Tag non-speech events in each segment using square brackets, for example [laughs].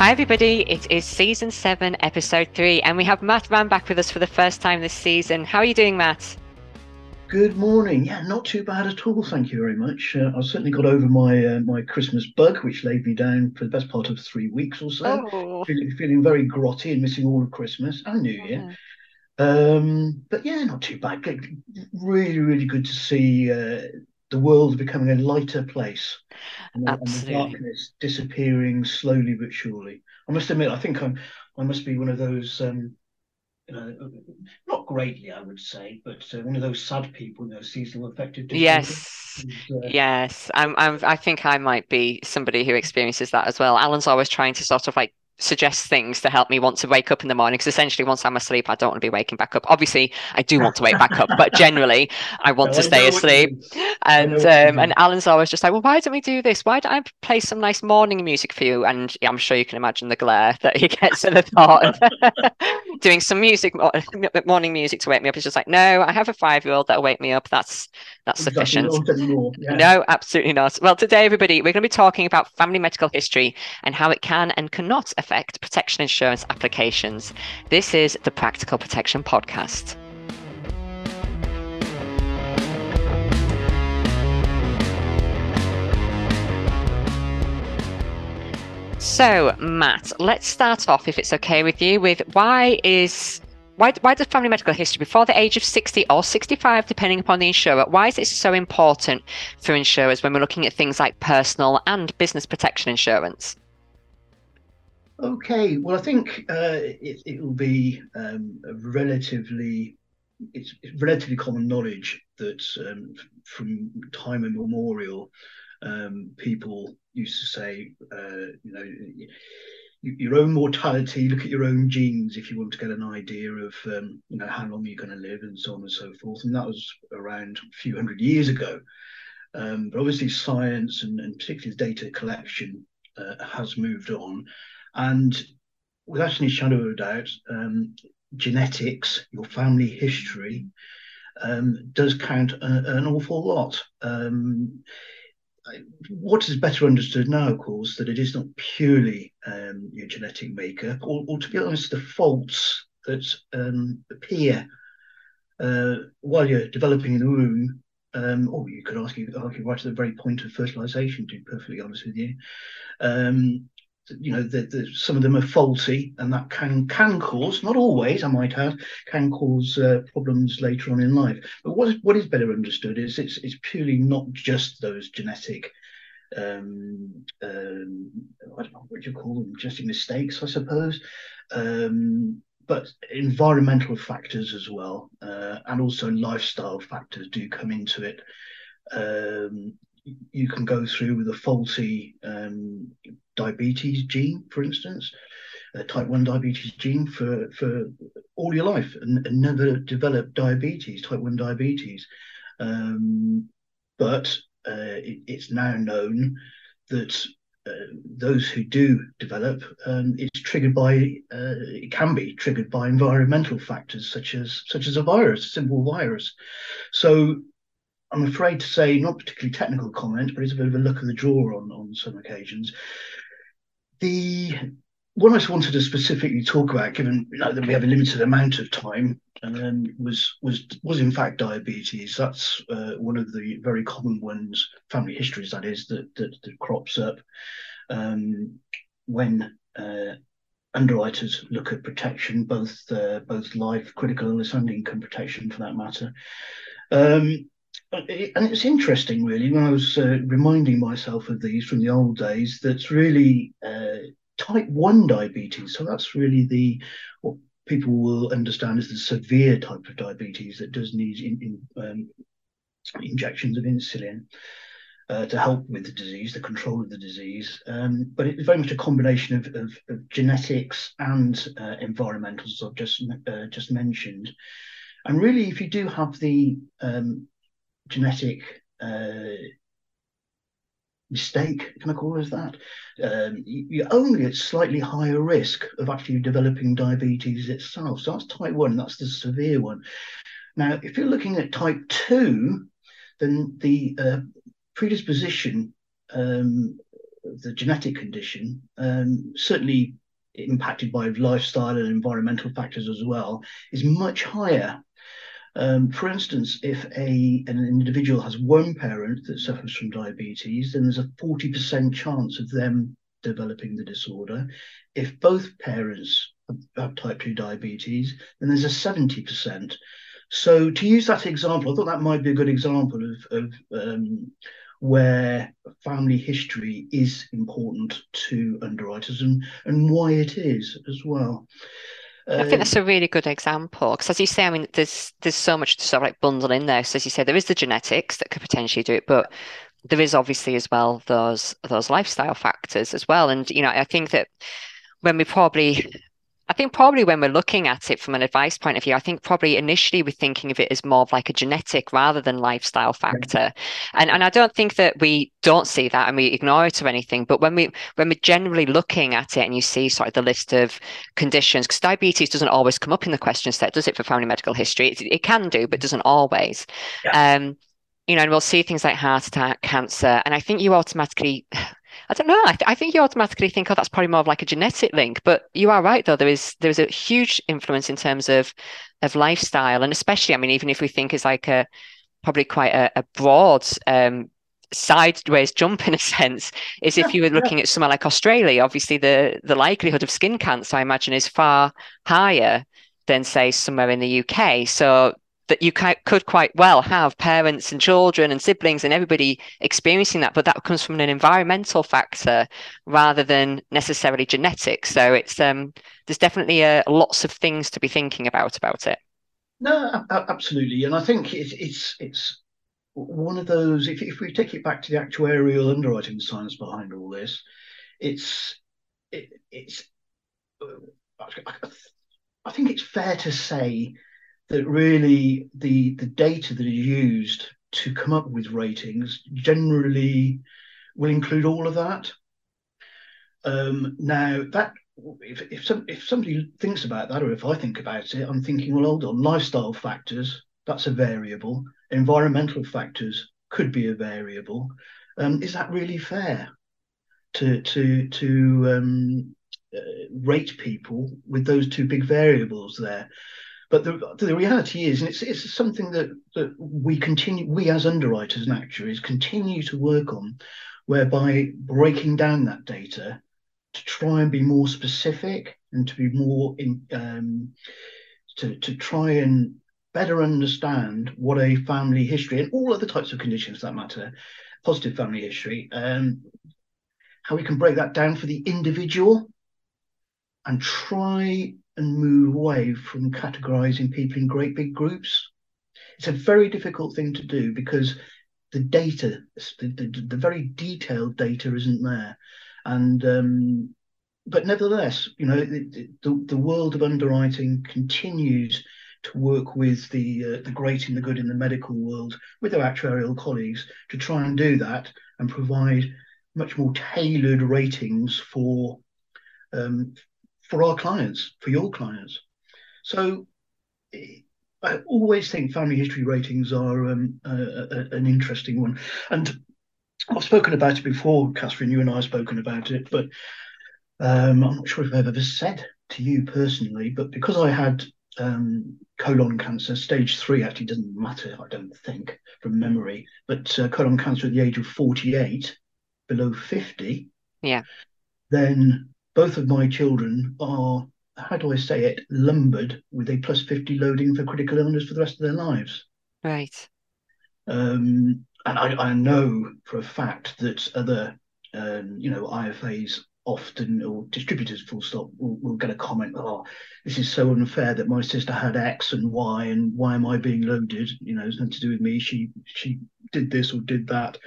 Hi, everybody. It is season seven, episode three, and we have Matt Rann back with us for the first time this season. How are you doing, Matt? Good morning. Yeah, not too bad at all. Thank you very much. Uh, I've certainly got over my uh, my Christmas bug, which laid me down for the best part of three weeks or so. Oh. Feeling, feeling very grotty and missing all of Christmas and New Year. Um, but yeah, not too bad. Really, really good to see uh, the world becoming a lighter place and, and, the darkness disappearing slowly but surely. I must admit, I think I'm I must be one of those um, you know, not greatly, I would say, but uh, one of those sad people, you know, seasonal affective disorder. Yes, uh, yes. I'm, I'm. I think I might be somebody who experiences that as well. Alan's always trying to sort of like suggest things to help me want to wake up in the morning because essentially once I'm asleep I don't want to be waking back up. Obviously I do want to wake back up but generally I want no, to stay asleep. and um, and Alan's always just like well why don't we do this? Why don't I play some nice morning music for you? And I'm sure you can imagine the glare that he [laughs] gets at the thought of [laughs] doing some music morning music to wake me up. He's just like no I have a five year old that'll wake me up. That's that's sufficient yeah. no absolutely not well today everybody we're going to be talking about family medical history and how it can and cannot affect affect protection insurance applications. This is the Practical Protection Podcast. So, Matt, let's start off, if it's okay with you, with why is why, why does family medical history before the age of 60 or 65, depending upon the insurer, why is it so important for insurers when we're looking at things like personal and business protection insurance? Okay, well, I think uh, it, it will be um, relatively it's, it's, relatively common knowledge that um, from time immemorial, um, people used to say, uh, you know, your own mortality, look at your own genes if you want to get an idea of, um, you know, how long you're going to live and so on and so forth. And that was around a few hundred years ago. Um, but obviously, science and, and particularly data collection uh, has moved on. And without any shadow of a doubt, um, genetics, your family history, um, does count a, an awful lot. Um, what is better understood now, of course, that it is not purely um, your genetic makeup, or, or, to be honest, the faults that um, appear uh, while you're developing in the womb, um, or you could argue, argue right at the very point of fertilization, to be perfectly honest with you, um, you know, the, some of them are faulty, and that can can cause, not always, I might add, can cause uh, problems later on in life. But what is what is better understood is it's it's purely not just those genetic, um, um, I don't know what you call them, genetic mistakes, I suppose, um, but environmental factors as well, uh, and also lifestyle factors do come into it. Um, you can go through with a faulty um, diabetes gene, for instance, a type 1 diabetes gene for, for all your life and, and never develop diabetes, type 1 diabetes. Um, but it, it's now known that uh, those who do develop, um, it's triggered by, uh, it can be triggered by environmental factors such as such as a virus, a simple virus. So I'm afraid to say, not particularly technical comment, but it's a bit of a look of the drawer on, on some occasions. The one I just wanted to specifically talk about, given you know, that we have a limited amount of time, um, was was was in fact diabetes. That's uh, one of the very common ones, family histories that is, that that, that crops up um, when uh, underwriters look at protection, both uh, both life, critical illness, and income protection for that matter. Um, and it's interesting, really, when I was uh, reminding myself of these from the old days, that's really uh, type 1 diabetes. So that's really the people will understand as the severe type of diabetes that does need in, in, um, injections of insulin. Uh, to help with the disease, the control of the disease. Um, but it's very much a combination of, of, of genetics and uh, environmentals, as I've just uh, just mentioned. And really, if you do have the um, genetic uh, mistake, can I call it that? Um, you're only at slightly higher risk of actually developing diabetes itself. So that's type one, that's the severe one. Now, if you're looking at type two, then the uh, predisposition um, the genetic condition, um, certainly impacted by lifestyle and environmental factors as well, is much higher. Um, for instance, if a an individual has one parent that suffers from diabetes, then there's a 40% chance of them developing the disorder. If both parents have type 2 diabetes, then there's a 70%. So to use that example, I thought that might be a good example of, of um, where family history is important to underwriters and, and why it is as well. I think um, that's a really good example because, as you say, I mean, there's there's so much to sort of like bundle in there. So, as you say, there is the genetics that could potentially do it, but there is obviously as well those those lifestyle factors as well. And you know, I think that when we probably I think probably when we're looking at it from an advice point of view, I think probably initially we're thinking of it as more of like a genetic rather than lifestyle factor. And and I don't think that we don't see that and we ignore it or anything. But when we when we're generally looking at it and you see sort of the list of conditions, because diabetes doesn't always come up in the question set, does it for family medical history? It, it can do, but doesn't always. Yeah. Um, you know, and we'll see things like heart attack, cancer, and I think you automatically I don't know. I, th- I, think you automatically think, oh, that's probably more of like a genetic link. But you are right, though. There is there is a huge influence in terms of of lifestyle, and especially, I mean, even if we think it's like a probably quite a, a broad um, sideways jump in a [laughs] sense, is if you were looking at somewhere like Australia, obviously the the likelihood of skin cancer, I imagine, is far higher than say somewhere in the UK. So that you could quite well have parents and children and siblings and everybody experiencing that, but that comes from an environmental factor rather than necessarily genetic. So it's um, there's definitely uh, lots of things to be thinking about about it. No, absolutely, and I think it's it's it's one of those. If if we take it back to the actuarial underwriting science behind all this, it's it, it's. I think it's fair to say that really the the data that is used to come up with ratings generally will include all of that. Um, now that if if, some, if somebody thinks about that, or if I think about it, I'm thinking, well, hold on, lifestyle factors that's a variable. Environmental factors could be a variable. Um, is that really fair to to to um, uh, rate people with those two big variables there? But the, the reality is, and it's, it's something that, that we continue, we as underwriters and actuaries continue to work on, whereby breaking down that data to try and be more specific and to be more in, um, to, to try and better understand what a family history and all other types of conditions that matter, positive family history, um, how we can break that down for the individual and try and move away from categorizing people in great big groups. It's a very difficult thing to do because the data, the, the, the very detailed data isn't there. And um, but nevertheless, you know, the, the, the world of underwriting continues to work with the uh, the great and the good in the medical world with their actuarial colleagues to try and do that and provide much more tailored ratings for um, for our clients, for your clients. So I always think family history ratings are um, a, a, an interesting one. And I've spoken about it before, Catherine, you and I have spoken about it, but um, I'm not sure if I've ever said to you personally, but because I had um, colon cancer, stage three actually doesn't matter, I don't think, from memory, but uh, colon cancer at the age of 48, below 50. Yeah. Then both of my children are, how do I say it, lumbered with a plus 50 loading for critical illness for the rest of their lives. Right. Um, and I, I, know for a fact that other, um, you know, IFAs often, or distributors full stop, will, will get a comment, oh, this is so unfair that my sister had X and Y, and why am I being loaded? You know, it's nothing to do with me. She she did this or did that.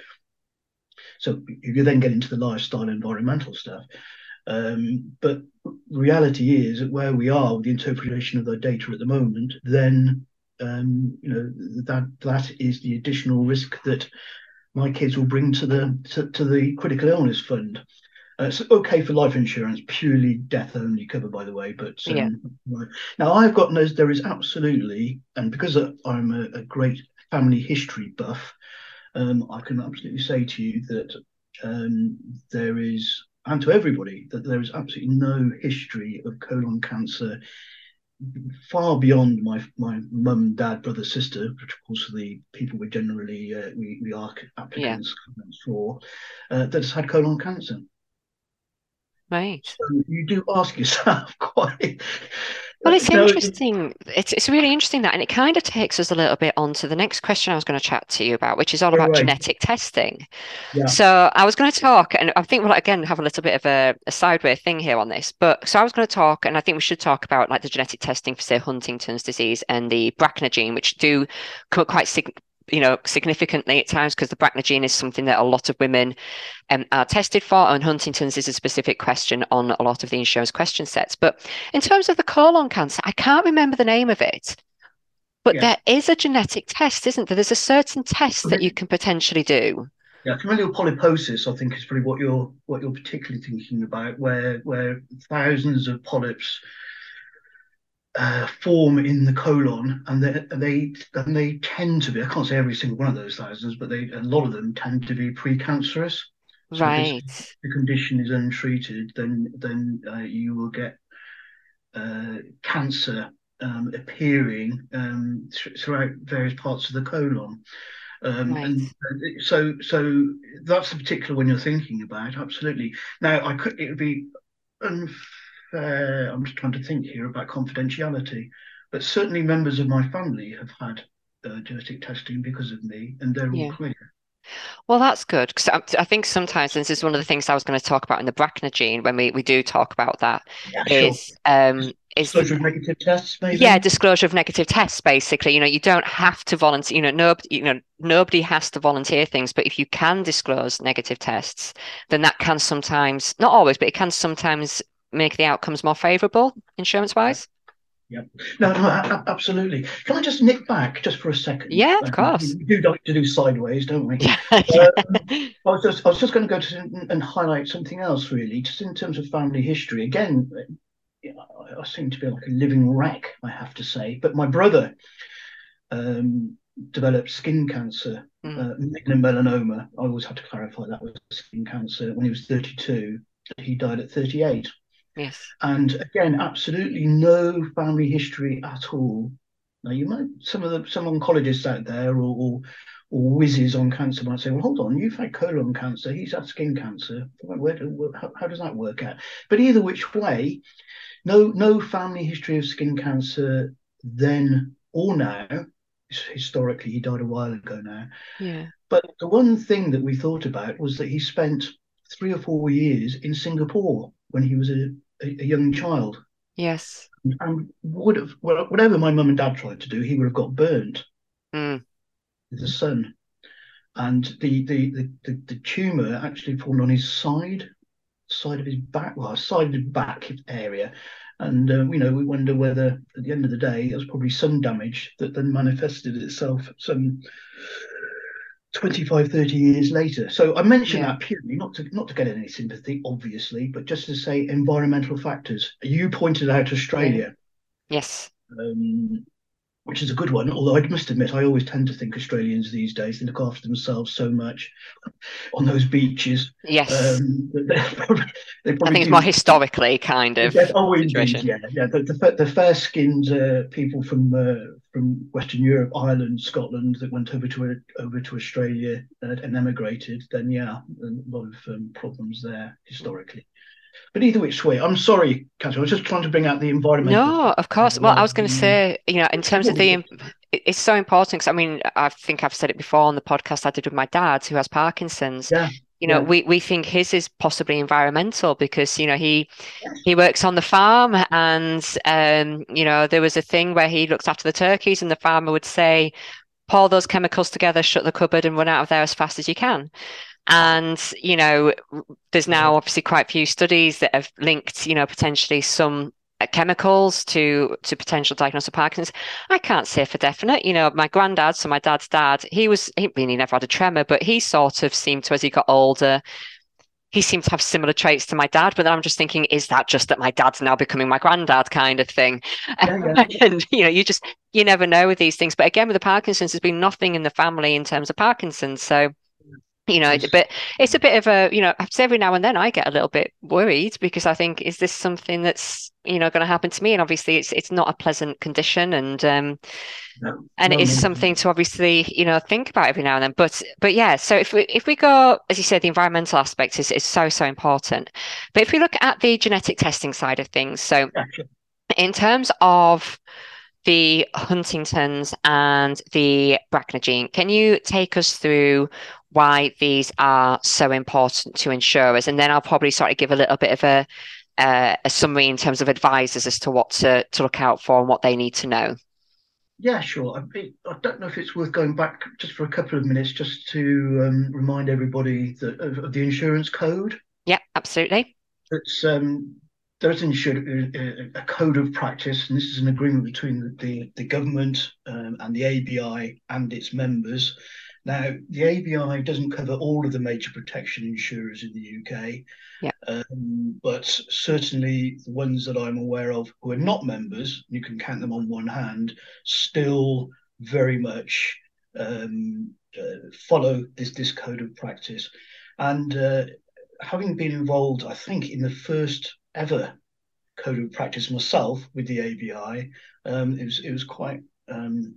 So you then get into the lifestyle environmental stuff. Um, but reality is that where we are with the interpretation of the data at the moment, then um, you know that that is the additional risk that my kids will bring to the to, to the critical illness fund. Uh, it's okay for life insurance, purely death only cover, by the way. But um, yeah. now I've got no. There is absolutely, and because I'm a, a great family history buff, um, I can absolutely say to you that um, there is, and to everybody, that there is absolutely no history of colon cancer far beyond my my mum, dad, brother, sister, which of course are the people we generally uh, we we are applicants yeah. for, uh, that's had colon cancer. Right. So you do ask yourself [laughs] quite well, it's interesting. It's it's really interesting that, and it kind of takes us a little bit on to the next question I was going to chat to you about, which is all about right. genetic testing. Yeah. So I was going to talk, and I think we'll again have a little bit of a, a sideway thing here on this. But so I was going to talk, and I think we should talk about like the genetic testing for say Huntington's disease and the BRCA gene, which do come quite sig- you know, significantly at times because the BRCA gene is something that a lot of women um, are tested for, and Huntington's is a specific question on a lot of the insurance question sets. But in terms of the colon cancer, I can't remember the name of it, but yeah. there is a genetic test, isn't there? There's a certain test that you can potentially do. Yeah, familial polyposis, I think, is probably what you're what you're particularly thinking about, where where thousands of polyps uh, form in the colon, and they they and they tend to be. I can't say every single one of those thousands, but they a lot of them tend to be precancerous. So right. If the condition is untreated, then then uh, you will get uh, cancer um, appearing um, th- throughout various parts of the colon. Um, right. And uh, so, so that's the particular one you're thinking about. Absolutely. Now, I could. It would be unfair uh, I'm just trying to think here about confidentiality, but certainly members of my family have had uh, genetic testing because of me, and they're yeah. all clear. Well, that's good because I, think sometimes this is one of the things I was going to talk about in the BRCA gene when we, we do talk about that yeah, is sure. um, is disclosure of negative tests, maybe. Yeah, disclosure of negative tests. Basically, you know, you don't have to volunteer. You know, nobody, you know, nobody has to volunteer things. But if you can disclose negative tests, then that can sometimes, not always, but it can sometimes make the outcomes more favourable insurance wise? Yeah, no, no, absolutely. Can I just nick back just for a second? Yeah, of course. We do like to do sideways, don't we? [laughs] Yeah. um, I was just, I was just going to go to and highlight something else, really, just in terms of family history. Again, I seem to be like a living wreck, I have to say. But my brother um, developed skin cancer, mm. uh, melanoma. I always have to clarify that was skin cancer when he was 32. He died at 38. Yes. And again, absolutely no family history at all. Now you might some of the some oncologists out there or or, or whizzes on cancer might say, well, hold on, you've had colon cancer, he's had skin cancer. Where, where how, how does that work out? But either which way, no no family history of skin cancer then or now. Historically, he died a while ago now. Yeah. But the one thing that we thought about was that he spent three or four years in Singapore when he was a, a, young child. Yes. And would have whatever my mum and dad tried to do, he would have got burnt. Mm. The sun, and the the the the, the tumor actually formed on his side, side of his back, well, side of his back area, and uh, you know we wonder whether at the end of the day it was probably sun damage that then manifested itself some 25 30 years later. So i mention yeah. that purely not to not to get any sympathy obviously but just to say environmental factors. You pointed out australia. Yes. Um, which is a good one. Although I must admit, I always tend to think Australians these days they look after themselves so much [laughs] on those beaches. Yes, um, [laughs] probably, I think it's more historically kind of. Yeah, oh, situation. Indeed, yeah, yeah. The, the, the fair-skinned uh, people from uh, from Western Europe, Ireland, Scotland that went over to over to Australia and emigrated. Then yeah, a lot of um, problems there historically. But either which way, I'm sorry, Catherine. I was just trying to bring out the environment. No, of course. Well, I was going to say, you know, in terms of the, it's so important because I mean, I think I've said it before on the podcast I did with my dad, who has Parkinson's. Yeah. You know, yeah. we, we think his is possibly environmental because you know he he works on the farm and um you know there was a thing where he looked after the turkeys and the farmer would say pour those chemicals together, shut the cupboard, and run out of there as fast as you can. And, you know, there's now obviously quite a few studies that have linked, you know, potentially some uh, chemicals to to potential diagnosis of Parkinson's. I can't say for definite. You know, my granddad, so my dad's dad, he was he really never had a tremor, but he sort of seemed to as he got older, he seemed to have similar traits to my dad. But then I'm just thinking, is that just that my dad's now becoming my granddad kind of thing? Yeah, yeah. [laughs] and you know, you just you never know with these things. But again, with the Parkinson's, there's been nothing in the family in terms of Parkinson's. So you know but it's a bit of a you know every now and then i get a little bit worried because i think is this something that's you know going to happen to me? And obviously it's it's not a pleasant condition and um no, and no, it is no, something to obviously you know think about every now and then. But but yeah so if we if we go as you said the environmental aspect is, is so so important. But if we look at the genetic testing side of things so sure. in terms of the Huntington's and the BRCA gene. Can you take us through why these are so important to insurers? And then I'll probably sort of give a little bit of a uh, a summary in terms of advisors as to what to, to look out for and what they need to know. Yeah, sure. I, mean, I don't know if it's worth going back just for a couple of minutes just to um, remind everybody that, of, of, the insurance code. Yeah, absolutely. It's um, there's an a, a, code of practice, and this is an agreement between the, the, the government um, and the ABI and its members. Now, the ABI doesn't cover all of the major protection insurers in the UK, yeah. um, but certainly the ones that I'm aware of who are not members, you can count them on one hand, still very much um, uh, follow this, this code of practice. And uh, having been involved, I think, in the first ever code of practice myself with the ABI, um, it was it was quite um,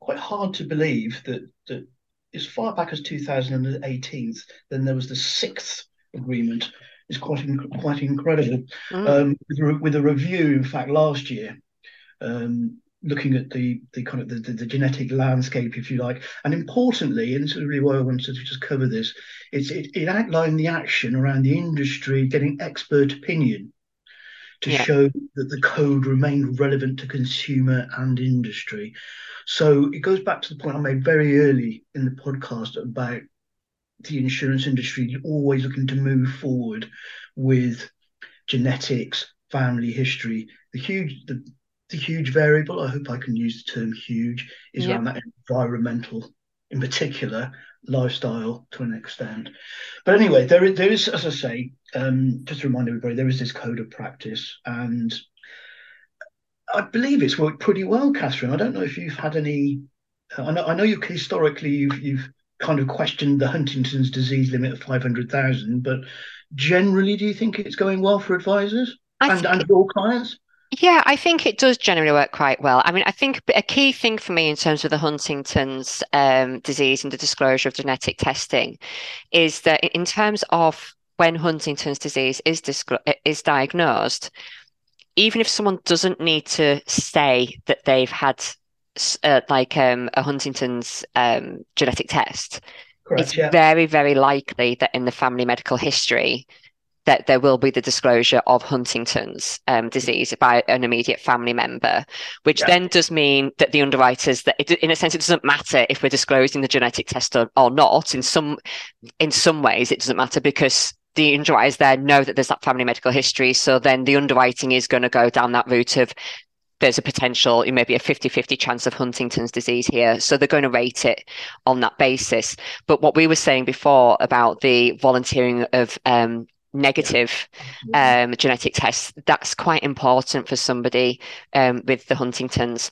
quite hard to believe that that as far back as 2018, then there was the sixth agreement. It's quite quite incredible. Mm. Um, with, with, a review, in fact, last year, um, looking at the the kind of the, the, the, genetic landscape, if you like, and importantly, and this is really why I wanted to just cover this, it's it, it outlined the action around the industry getting expert opinion to yeah. show that the code remained relevant to consumer and industry. So it goes back to the point I made very early in the podcast about the insurance industry always looking to move forward with genetics, family history. The huge the, the huge variable, I hope I can use the term huge, is around that environmental in particular lifestyle to an extent. But anyway, there is, there is as I say, um, just to remind everybody, there is this code of practice, and I believe it's worked pretty well, Catherine. I don't know if you've had any. I know, I know you historically you've you've kind of questioned the Huntington's disease limit of five hundred thousand, but generally, do you think it's going well for advisors I and, and your clients? Yeah, I think it does generally work quite well. I mean, I think a key thing for me in terms of the Huntington's um, disease and the disclosure of genetic testing is that in terms of when Huntington's disease is disclo- is diagnosed, even if someone doesn't need to say that they've had uh, like um, a Huntington's um, genetic test, Correct, it's yeah. very, very likely that in the family medical history, that there will be the disclosure of Huntington's um, disease by an immediate family member, which yeah. then does mean that the underwriters that it, in a sense it doesn't matter if we're disclosing the genetic test or, or not. In some in some ways, it doesn't matter because the underwriters there know that there's that family medical history. So then the underwriting is going to go down that route of there's a potential, maybe a 50 50 chance of Huntington's disease here. So they're going to rate it on that basis. But what we were saying before about the volunteering of um, negative um, genetic tests, that's quite important for somebody um, with the Huntington's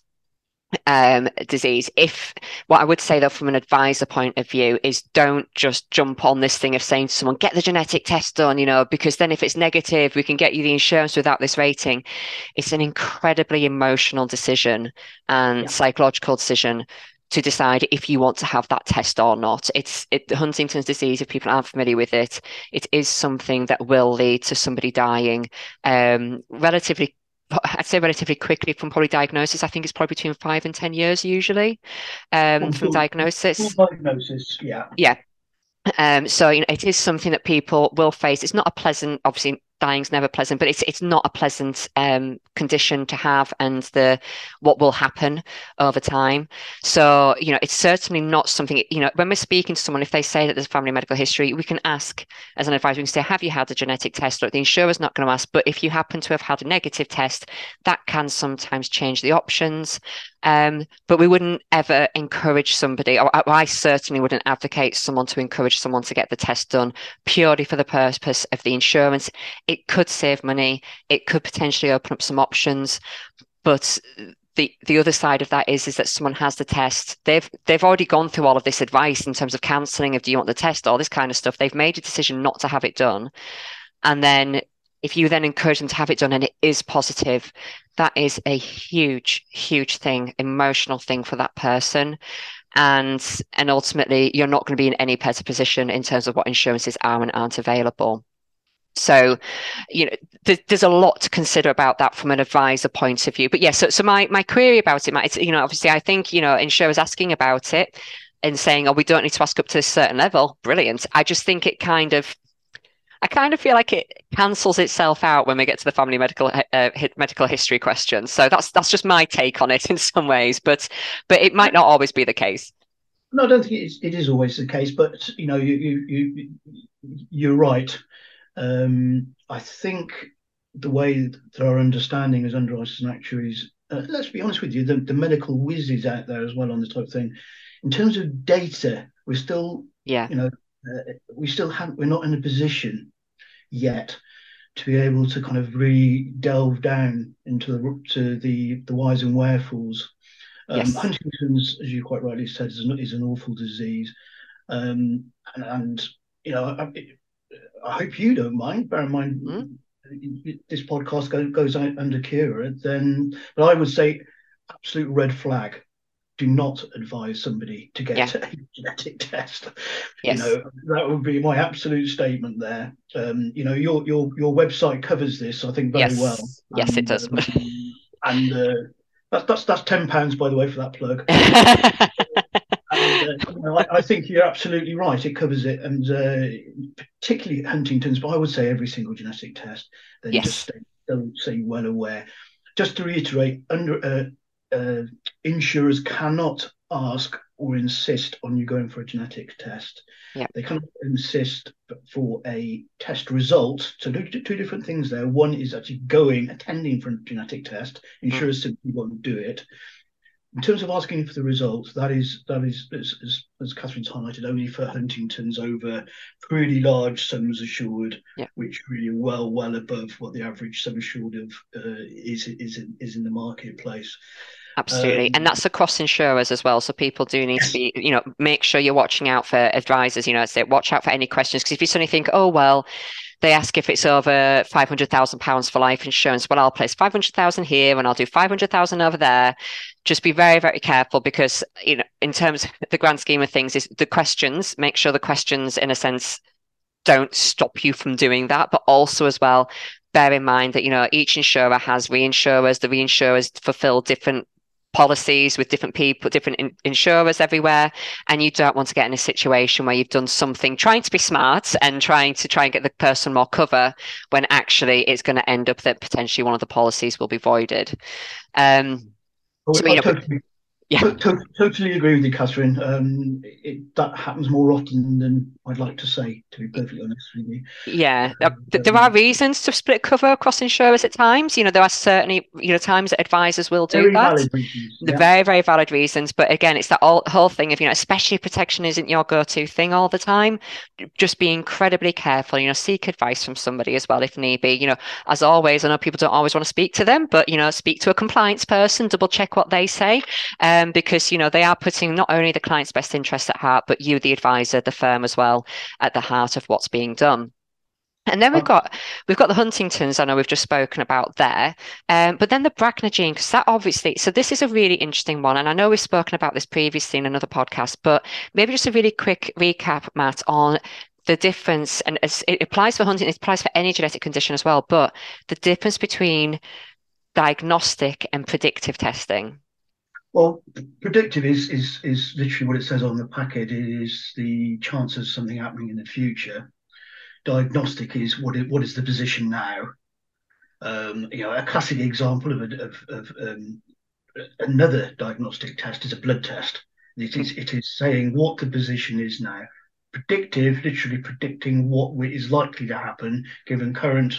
um, disease. If what I would say though, from an advisor point of view, is don't just jump on this thing of saying to someone, get the genetic test done, you know, because then if it's negative, we can get you the insurance without this rating. It's an incredibly emotional decision and yeah. psychological decision to decide if you want to have that test or not. It's it, Huntington's disease. If people aren't familiar with it, it is something that will lead to somebody dying um, relatively. I'd say relatively quickly from probably diagnosis. I think it's probably between five and ten years usually um, from diagnosis. Diagnosis, yeah. Yeah. Um, so you know, it is something that people will face. It's not a pleasant, obviously, dying's never pleasant, but it's it's not a pleasant um, condition to have, and the what will happen over time. So you know, it's certainly not something. You know, when we're speaking to someone, if they say that there's family medical history, we can ask as an advisor. We can say, "Have you had a genetic test?" Or the insurer's not going to ask, but if you happen to have had a negative test, that can sometimes change the options. Um, but we wouldn't ever encourage somebody, or I certainly wouldn't advocate someone to encourage someone to get the test done purely for the purpose of the insurance it could save money, it could potentially open up some options, but the the other side of that is is that someone has the test. They've they've already gone through all of this advice in terms of counseling of do you want the test? all this kind of stuff. They've made a decision not to have it done. And then if you then encourage them to have it done and it is positive that is a huge huge thing emotional thing for that person. And and ultimately you're not going to be in any better position in terms of what insurances are and aren't available so, you know, th- there's a lot to consider about that from an advisor point of view. But yeah, so so my my query about it, you know, obviously I think you know insurers asking about it and saying, oh, we don't need to ask up to a certain level. Brilliant. I just think it kind of I kind of feel like it cancels itself out when we get to the family medical uh, medical history question. So that's that's just my take on it in some ways, but but it might not always be the case. No, I don't think it is, it is always the case, but you know, you you you you're right. Um, I think the way that our understanding as underwriters and actuaries, uh, let's be honest with you, the, the medical whizzes out there as well on this type of thing. In terms of data, we're still, yeah, you know, uh, we still haven't, we're not in a position yet to be able to kind of really delve down into the to the the whys and wherefores. Um, yes. Huntington's, as you quite rightly said, is an, is an awful disease, um, and, and, you know, it, I hope you don't mind. Bear in mind, mm-hmm. this podcast goes, goes under Kira. Then, but I would say, absolute red flag. Do not advise somebody to get yeah. [laughs] a genetic test. Yes. You know that would be my absolute statement there. Um, you know your your your website covers this, I think, very yes. well. Yes, and, it does. Um, and uh, that's that's that's ten pounds, by the way, for that plug. [laughs] uh, I, I, think you're absolutely right. It covers it, and uh, particularly Huntington's, but I would say every single genetic test. Then yes. just stay, don't say well aware. Just to reiterate, under uh, uh, insurers cannot ask or insist on you going for a genetic test. Yep. They cannot insist for a test result. So two, two different things there. One is actually going, attending for a genetic test. Insurers mm. simply won't do it in terms of asking for the results, that is that is as, as, as Catherine's highlighted, only for Huntington's over pretty large sums assured, yeah. which really well well above what the average sum assured of uh, is is in, is in the marketplace. Absolutely. Um, and that's across insurers as well. So people do need to be, you know, make sure you're watching out for advisors, you know, say watch out for any questions. Because if you suddenly think, oh, well, they ask if it's over five hundred thousand pounds for life insurance. Well, I'll place five hundred thousand here, and I'll do five hundred thousand over there. Just be very, very careful because you know, in terms of the grand scheme of things, is the questions. Make sure the questions, in a sense, don't stop you from doing that, but also as well bear in mind that you know each insurer has reinsurers the reinsurers fulfill different policies with different people, different in- insurers everywhere. And you don't want to get in a situation where you've done something trying to be smart and trying to try and get the person more cover when actually it's going to end up that potentially one of the policies will be voided. Um, so, you know, yeah. To- totally agree with you, Catherine. Um, it, that happens more often than I'd like to say, to be perfectly honest with you. Yeah, um, there are reasons to split cover across insurers at times. You know, there are certainly you know times that advisors will do very that. Reasons, yeah. very very valid reasons, but again, it's that all, whole thing of you know, especially protection isn't your go-to thing all the time. Just be incredibly careful. You know, seek advice from somebody as well if need be. You know, as always, I know people don't always want to speak to them, but you know, speak to a compliance person, double check what they say. Um, um, because you know they are putting not only the client's best interest at heart, but you, the advisor, the firm as well, at the heart of what's being done. And then we've got we've got the Huntingtons. I know we've just spoken about there, um, but then the BRCA gene because that obviously. So this is a really interesting one, and I know we've spoken about this previously in another podcast, but maybe just a really quick recap, Matt, on the difference, and it applies for Huntington, it applies for any genetic condition as well, but the difference between diagnostic and predictive testing. Well, predictive is is is literally what it says on the packet. It is the chance of something happening in the future. Diagnostic is what it, what is the position now. Um, you know, a classic example of a, of, of um, another diagnostic test is a blood test. It is it is saying what the position is now. Predictive, literally predicting what is likely to happen given current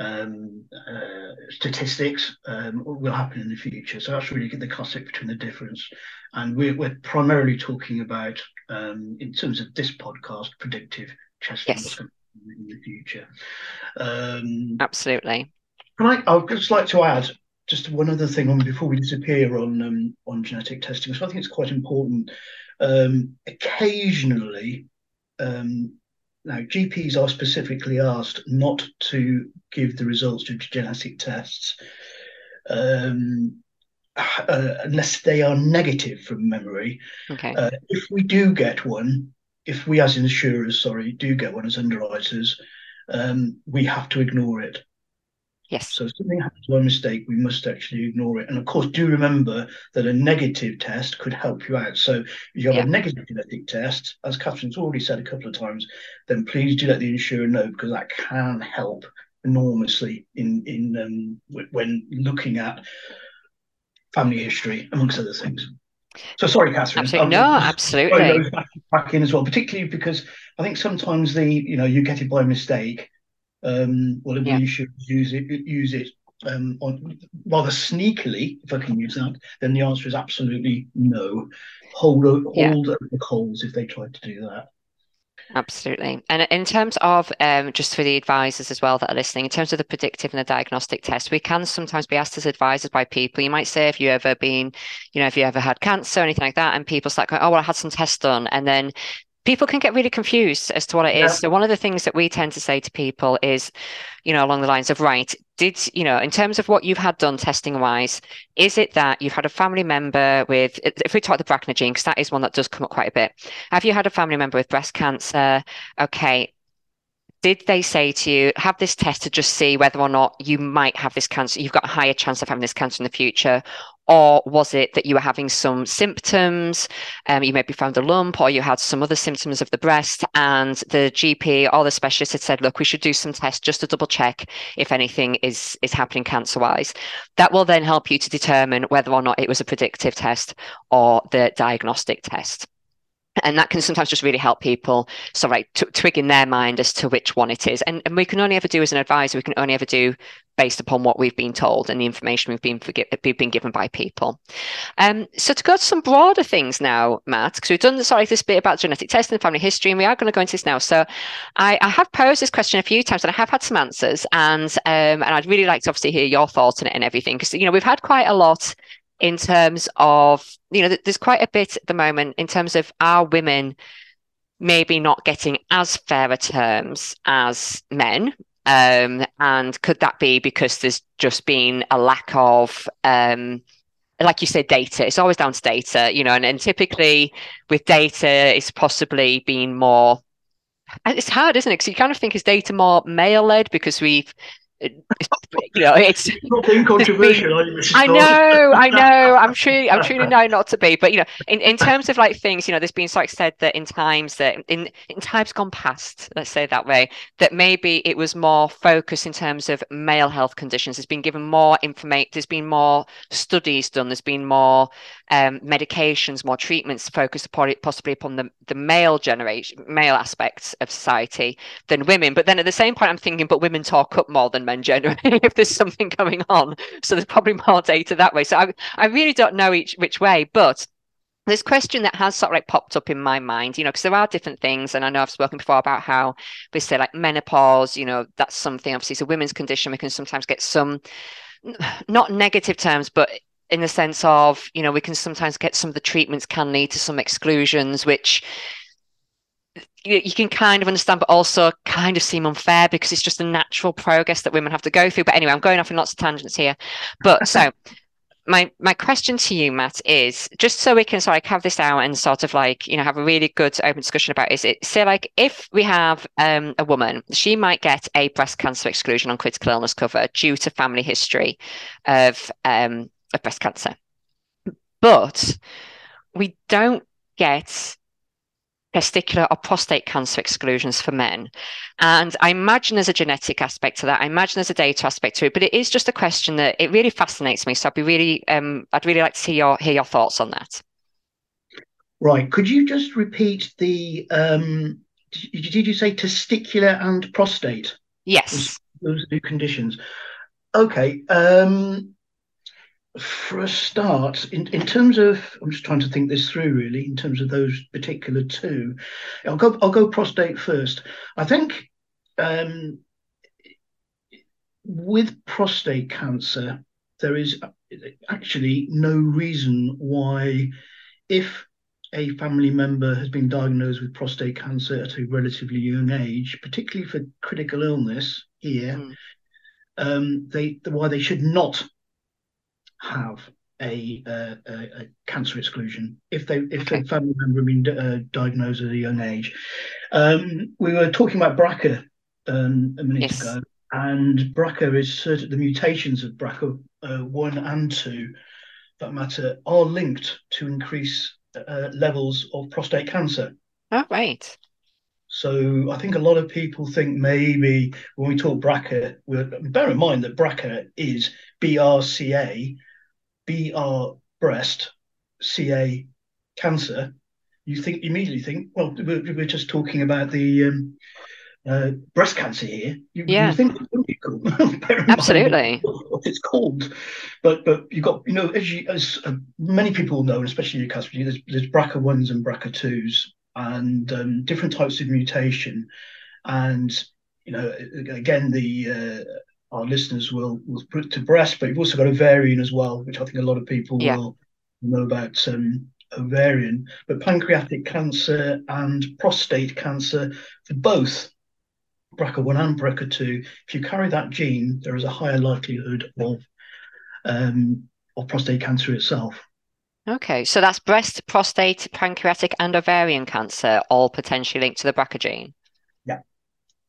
um, uh, statistics um, will happen in the future. So that's really the classic between the difference. And we're, we're primarily talking about, um, in terms of this podcast, predictive testing yes. in the future. Um, Absolutely. I, I would just like to add just one other thing on before we disappear on um, on genetic testing. So I think it's quite important. Um, occasionally, um, now GPs are specifically asked not to give the results of genetic tests um, uh, unless they are negative from memory. Okay. Uh, if we do get one, if we as insurers, sorry, do get one as underwriters, um, we have to ignore it. Yes. So if something happens by mistake, we must actually ignore it. And of course, do remember that a negative test could help you out. So if you have yeah. a negative genetic test, as Catherine's already said a couple of times, then please do let the insurer know because that can help enormously in in um, when looking at family history, amongst other things. So sorry, Catherine. Absolutely. No, absolutely. Back, back in as well, particularly because I think sometimes the you know you get it by mistake um, well, yeah. we should use it use it um, on rather sneakily, if I can use that, then the answer is absolutely no. Hold hold yeah. the holes if they try to do that. Absolutely. And in terms of um, just for the advisors as well that are listening, in terms of the predictive and the diagnostic test, we can sometimes be asked as advisors by people. You might say, if you ever been, you know, if you ever had cancer or anything like that, and people start going, oh, well, I had some tests done. And then people can get really confused as to what it is. Yeah. So one of the things that we tend to say to people is, you know, along the lines of, right, did you know, in terms of what you've had done testing wise, is it that you've had a family member with, if we talk the BRCA gene, because that is one that does come up quite a bit. Have you had a family member with breast cancer? Okay, did they say to you have this test to just see whether or not you might have this cancer you've got a higher chance of having this cancer in the future or was it that you were having some symptoms um, you maybe found a lump or you had some other symptoms of the breast and the gp or the specialist had said look we should do some tests just to double check if anything is is happening cancer wise that will then help you to determine whether or not it was a predictive test or the diagnostic test and that can sometimes just really help people sort of like twig in their mind as to which one it is. And, and we can only ever do as an advisor we can only ever do based upon what we've been told and the information we've been we've been given by people. Um, so to go to some broader things now matt because we've done sorry this bit about genetic testing and family history and we are going to go into this now. So I, I have posed this question a few times and i have had some answers and um, and i'd really like to obviously hear your thoughts on it and everything because you know we've had quite a lot in terms of you know there's quite a bit at the moment in terms of our women maybe not getting as fair a terms as men? Um, and could that be because there's just been a lack of um, like you said data. It's always down to data you know and, and typically with data it's possibly been more it's hard isn't it? Because you kind of think is data more male led because we've you know, it's [laughs] not being [laughs] controversial. I know, I know. I'm truly, [laughs] I'm truly know not to be. But you know, in, in terms of like things, you know, there's been like said that in times that in in times gone past, let's say that way, that maybe it was more focused in terms of male health conditions. There's been given more information. There's been more studies done. There's been more um, medications, more treatments focused upon it, possibly upon the the male generation, male aspects of society than women. But then at the same point, I'm thinking, but women talk up more than men generally [laughs] if there's something going on. So there's probably more data that way. So I, I really don't know each which way, but this question that has sort of like popped up in my mind, you know, because there are different things, and I know I've spoken before about how we say like menopause, you know, that's something obviously it's a women's condition. We can sometimes get some not negative terms, but in the sense of, you know, we can sometimes get some of the treatments can lead to some exclusions, which you, you can kind of understand, but also kind of seem unfair because it's just a natural progress that women have to go through. But anyway, I'm going off in lots of tangents here. But so [laughs] my my question to you, Matt, is just so we can sort of have this out and sort of like you know have a really good open discussion about is it say like if we have um, a woman, she might get a breast cancer exclusion on critical illness cover due to family history of um, of breast cancer, but we don't get testicular or prostate cancer exclusions for men. And I imagine there's a genetic aspect to that. I imagine there's a data aspect to it, but it is just a question that it really fascinates me. So I'd be really, um, I'd really like to see your hear your thoughts on that. Right. Could you just repeat the? Um, did, did you say testicular and prostate? Yes. Those, those two conditions. Okay. Um, for a start, in, in terms of, I'm just trying to think this through really, in terms of those particular two. I'll go, I'll go prostate first. I think um, with prostate cancer, there is actually no reason why, if a family member has been diagnosed with prostate cancer at a relatively young age, particularly for critical illness here, mm. um, they why they should not have a, uh, a, a cancer exclusion if they if okay. a family member has been uh, diagnosed at a young age. Um, we were talking about BRCA um, a minute yes. ago, and BRCA is certain the mutations of BRCA uh, one and two that matter are linked to increase uh, levels of prostate cancer. Oh, right. So I think a lot of people think maybe when we talk BRCA, bear in mind that BRCA is BRCA, BR breast, CA cancer. You think immediately think, well, we're, we're just talking about the um, uh, breast cancer here. You, yeah. you think [laughs] Absolutely. What it's called, but but you got you know as you as uh, many people know, especially your customers, there's, there's BRCA ones and BRCA twos, and um, different types of mutation, and you know again the uh, our listeners will will put to breast, but you've also got ovarian as well, which I think a lot of people yeah. will know about um, ovarian, but pancreatic cancer and prostate cancer for both BRCA1 and BRCA2, if you carry that gene, there is a higher likelihood of um, of prostate cancer itself. Okay, so that's breast, prostate, pancreatic, and ovarian cancer, all potentially linked to the BRCA gene. Yeah.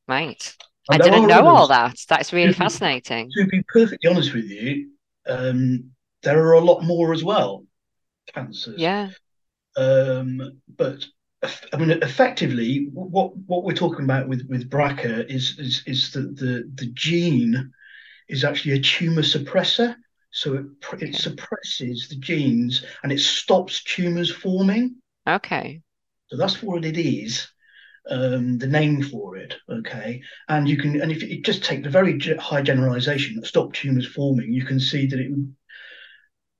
Right. I didn't know all that. That's really to fascinating. To be perfectly honest with you, um, there are a lot more as well, cancers. Yeah. Um, but I mean, effectively, what what we're talking about with with BRCA is is is that the the gene is actually a tumor suppressor. So it okay. it suppresses the genes and it stops tumors forming. Okay. So that's what it is. Um, the name for it, okay, and you can, and if you just take the very high generalization that stop tumors forming, you can see that it.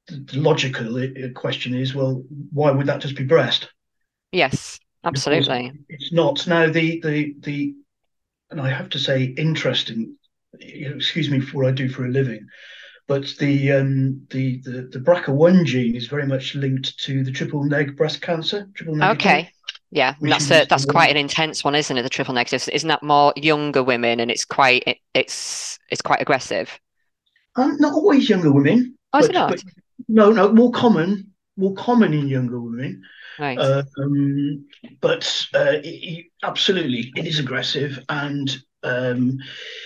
The logical question is, well, why would that just be breast? Yes, absolutely. It's not. Now the the the and I have to say interesting, excuse me for what I do for a living, but the um the the, the BRCA1 gene is very much linked to the triple neg breast cancer. Triple negative. Okay. Yeah, that's a, that's quite an intense one, isn't it? The triple negatives. Isn't that more younger women, and it's quite it, it's it's quite aggressive. Um, not always younger women. Oh, but, is it not? But, no, no, more common, more common in younger women. Right. Uh, um, but uh, it, absolutely, it is aggressive, and um,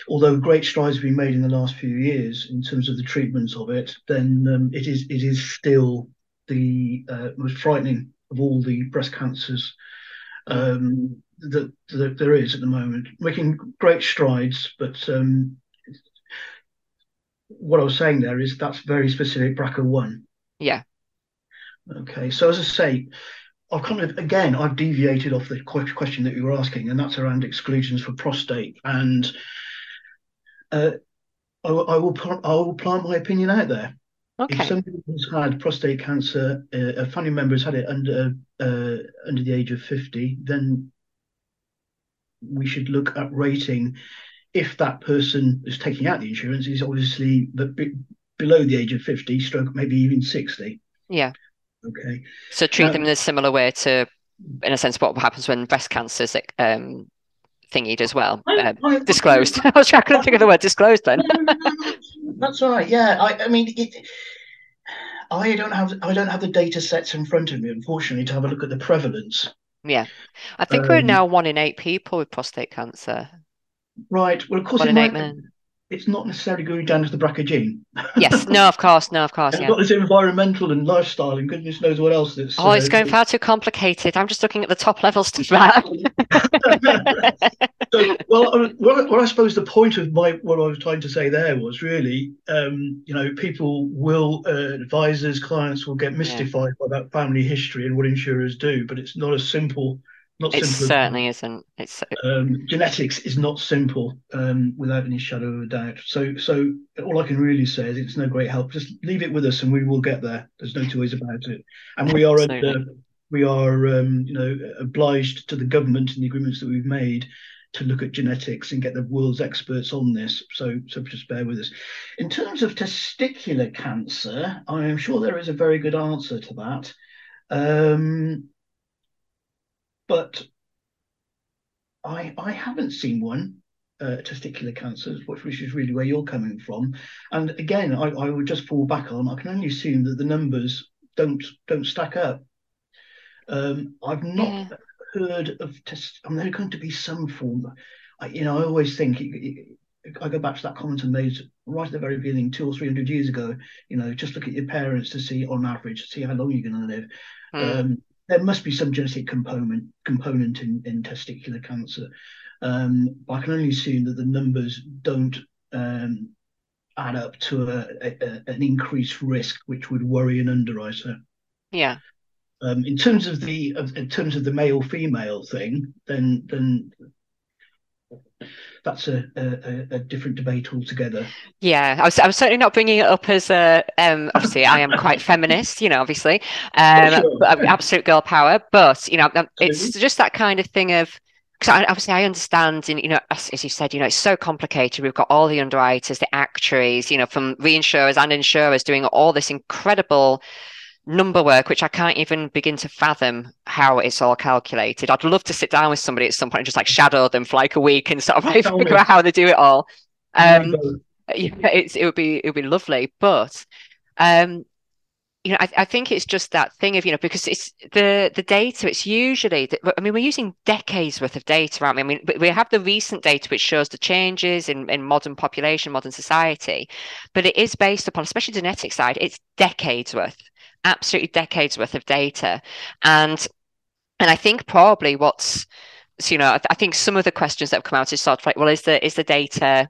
although great strides have been made in the last few years in terms of the treatments of it, then um, it is it is still the uh, most frightening of all the breast cancers um, that, that, there is at the moment. Making great strides, but um, what I was saying there is that's very specific BRCA one. Yeah. Okay, so as I say, I've kind of again I've deviated off the question that you were asking, and that's around exclusions for prostate. And uh, I, I, will I will plant my opinion out there. Okay. If somebody has had prostate cancer, uh, a family member has had it under uh, under the age of fifty, then we should look at rating if that person is taking out the insurance is obviously below the age of 50 stroke maybe even 60 yeah Okay. So treat um, them in a similar way to, in a sense, what happens when breast cancer is um, thingied as well, uh, I, disclosed. [laughs] I, was trying to think of the word disclosed then. That's all right. Yeah, I, I mean, it, I don't have I don't have the data sets in front of me, unfortunately, to have a look at the prevalence. Yeah, I think um, we're now one in eight people with prostate cancer. Right. Well, of course, one in eight men it's not necessarily going down to the BRCA gene. yes, no, of course, no, of course. [laughs] It's yeah. got this environmental and lifestyle, and goodness knows what else. That's, oh, uh, it's going far too complicated. I'm just looking at the top levels to [laughs] that. [laughs] so, well, well, well, I suppose the point of my what I was trying to say there was really, um, you know, people will, uh, advisors, clients will get mystified yeah. by that family history and what insurers do, but it's not as simple not it certainly isn't. It's um, genetics is not simple um, without any shadow of a doubt. So, so all I can really say is it's no great help. Just leave it with us, and we will get there. There's no two ways about it. And we are at, uh, we are um, you know obliged to the government and the agreements that we've made to look at genetics and get the world's experts on this. So, so just bear with us. In terms of testicular cancer, I am sure there is a very good answer to that. Um, but I I haven't seen one uh, testicular cancers, which which is really where you're coming from. And again, I, I would just fall back on. I can only assume that the numbers don't don't stack up. Um, I've not yeah. Heard of test. I mean, there's going to be some form. I, you know, I always think it, it, I go back to that comment I made right at the very beginning, two or three hundred years ago. You know, just look at your parents to see, on average, see how long you're going to live. Mm. Um, there must be some genetic component component in, in testicular cancer. Um, I can only assume that the numbers don't um, add up to a, a, an increased risk, which would worry an underwriter. Yeah. Um, in terms of the of, in terms of the male female thing, then then that's a, a, a, different debate altogether. Yeah, I was, I was certainly not bringing it up as a. Um, obviously, I am quite feminist, you know, obviously, um, sure. absolute girl power. But you know, it's just that kind of thing of because obviously I understand, and you know, as, as, you said, you know, it's so complicated. We've got all the underwriters, the actuaries, you know, from reinsurers and insurers doing all this incredible number work, which I can't even begin to fathom how it's all calculated. I'd love to sit down with somebody at some point and just like shadow them for like a week and sort of like figure out how they do it all. Um, yeah, it would be it would be lovely, but um, you know, I, I, think it's just that thing of, you know, because it's the the data, it's usually, I mean, we're using decades worth of data, aren't we? I mean, we have the recent data which shows the changes in, in modern population, modern society, but it is based upon, especially the genetic side, it's decades worth, absolutely decades worth of data. And and I think probably what's, so, you know, I, I think some of the questions that have come out is sort of like, well, is the is the data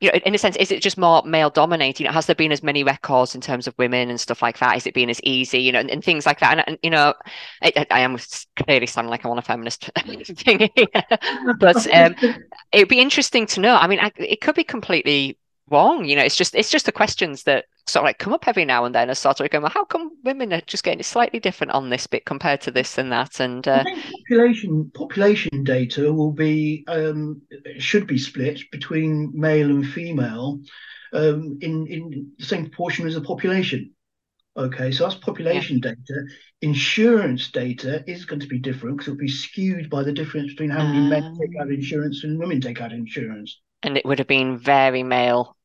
you know, in a sense, is it just more male dominated? You know, has there been as many records in terms of women and stuff like that? Is it been as easy, you know, and, and things like that? And, and you know, I, I, am clearly sounding like I'm on a feminist [laughs] thing here, but um, it'd be interesting to know. I mean, I, it could be completely wrong. You know, it's just it's just the questions that sort of like come up every now and then as sort of going, well, how come women are just getting slightly different on this bit compared to this and that? And uh... population population data will be um, should be split between male and female um, in in the same proportion as the population. Okay, so that's population yeah. data. Insurance data is going to be different because it'll be skewed by the difference between how many um... men take out insurance and women take out insurance. And it would have been very male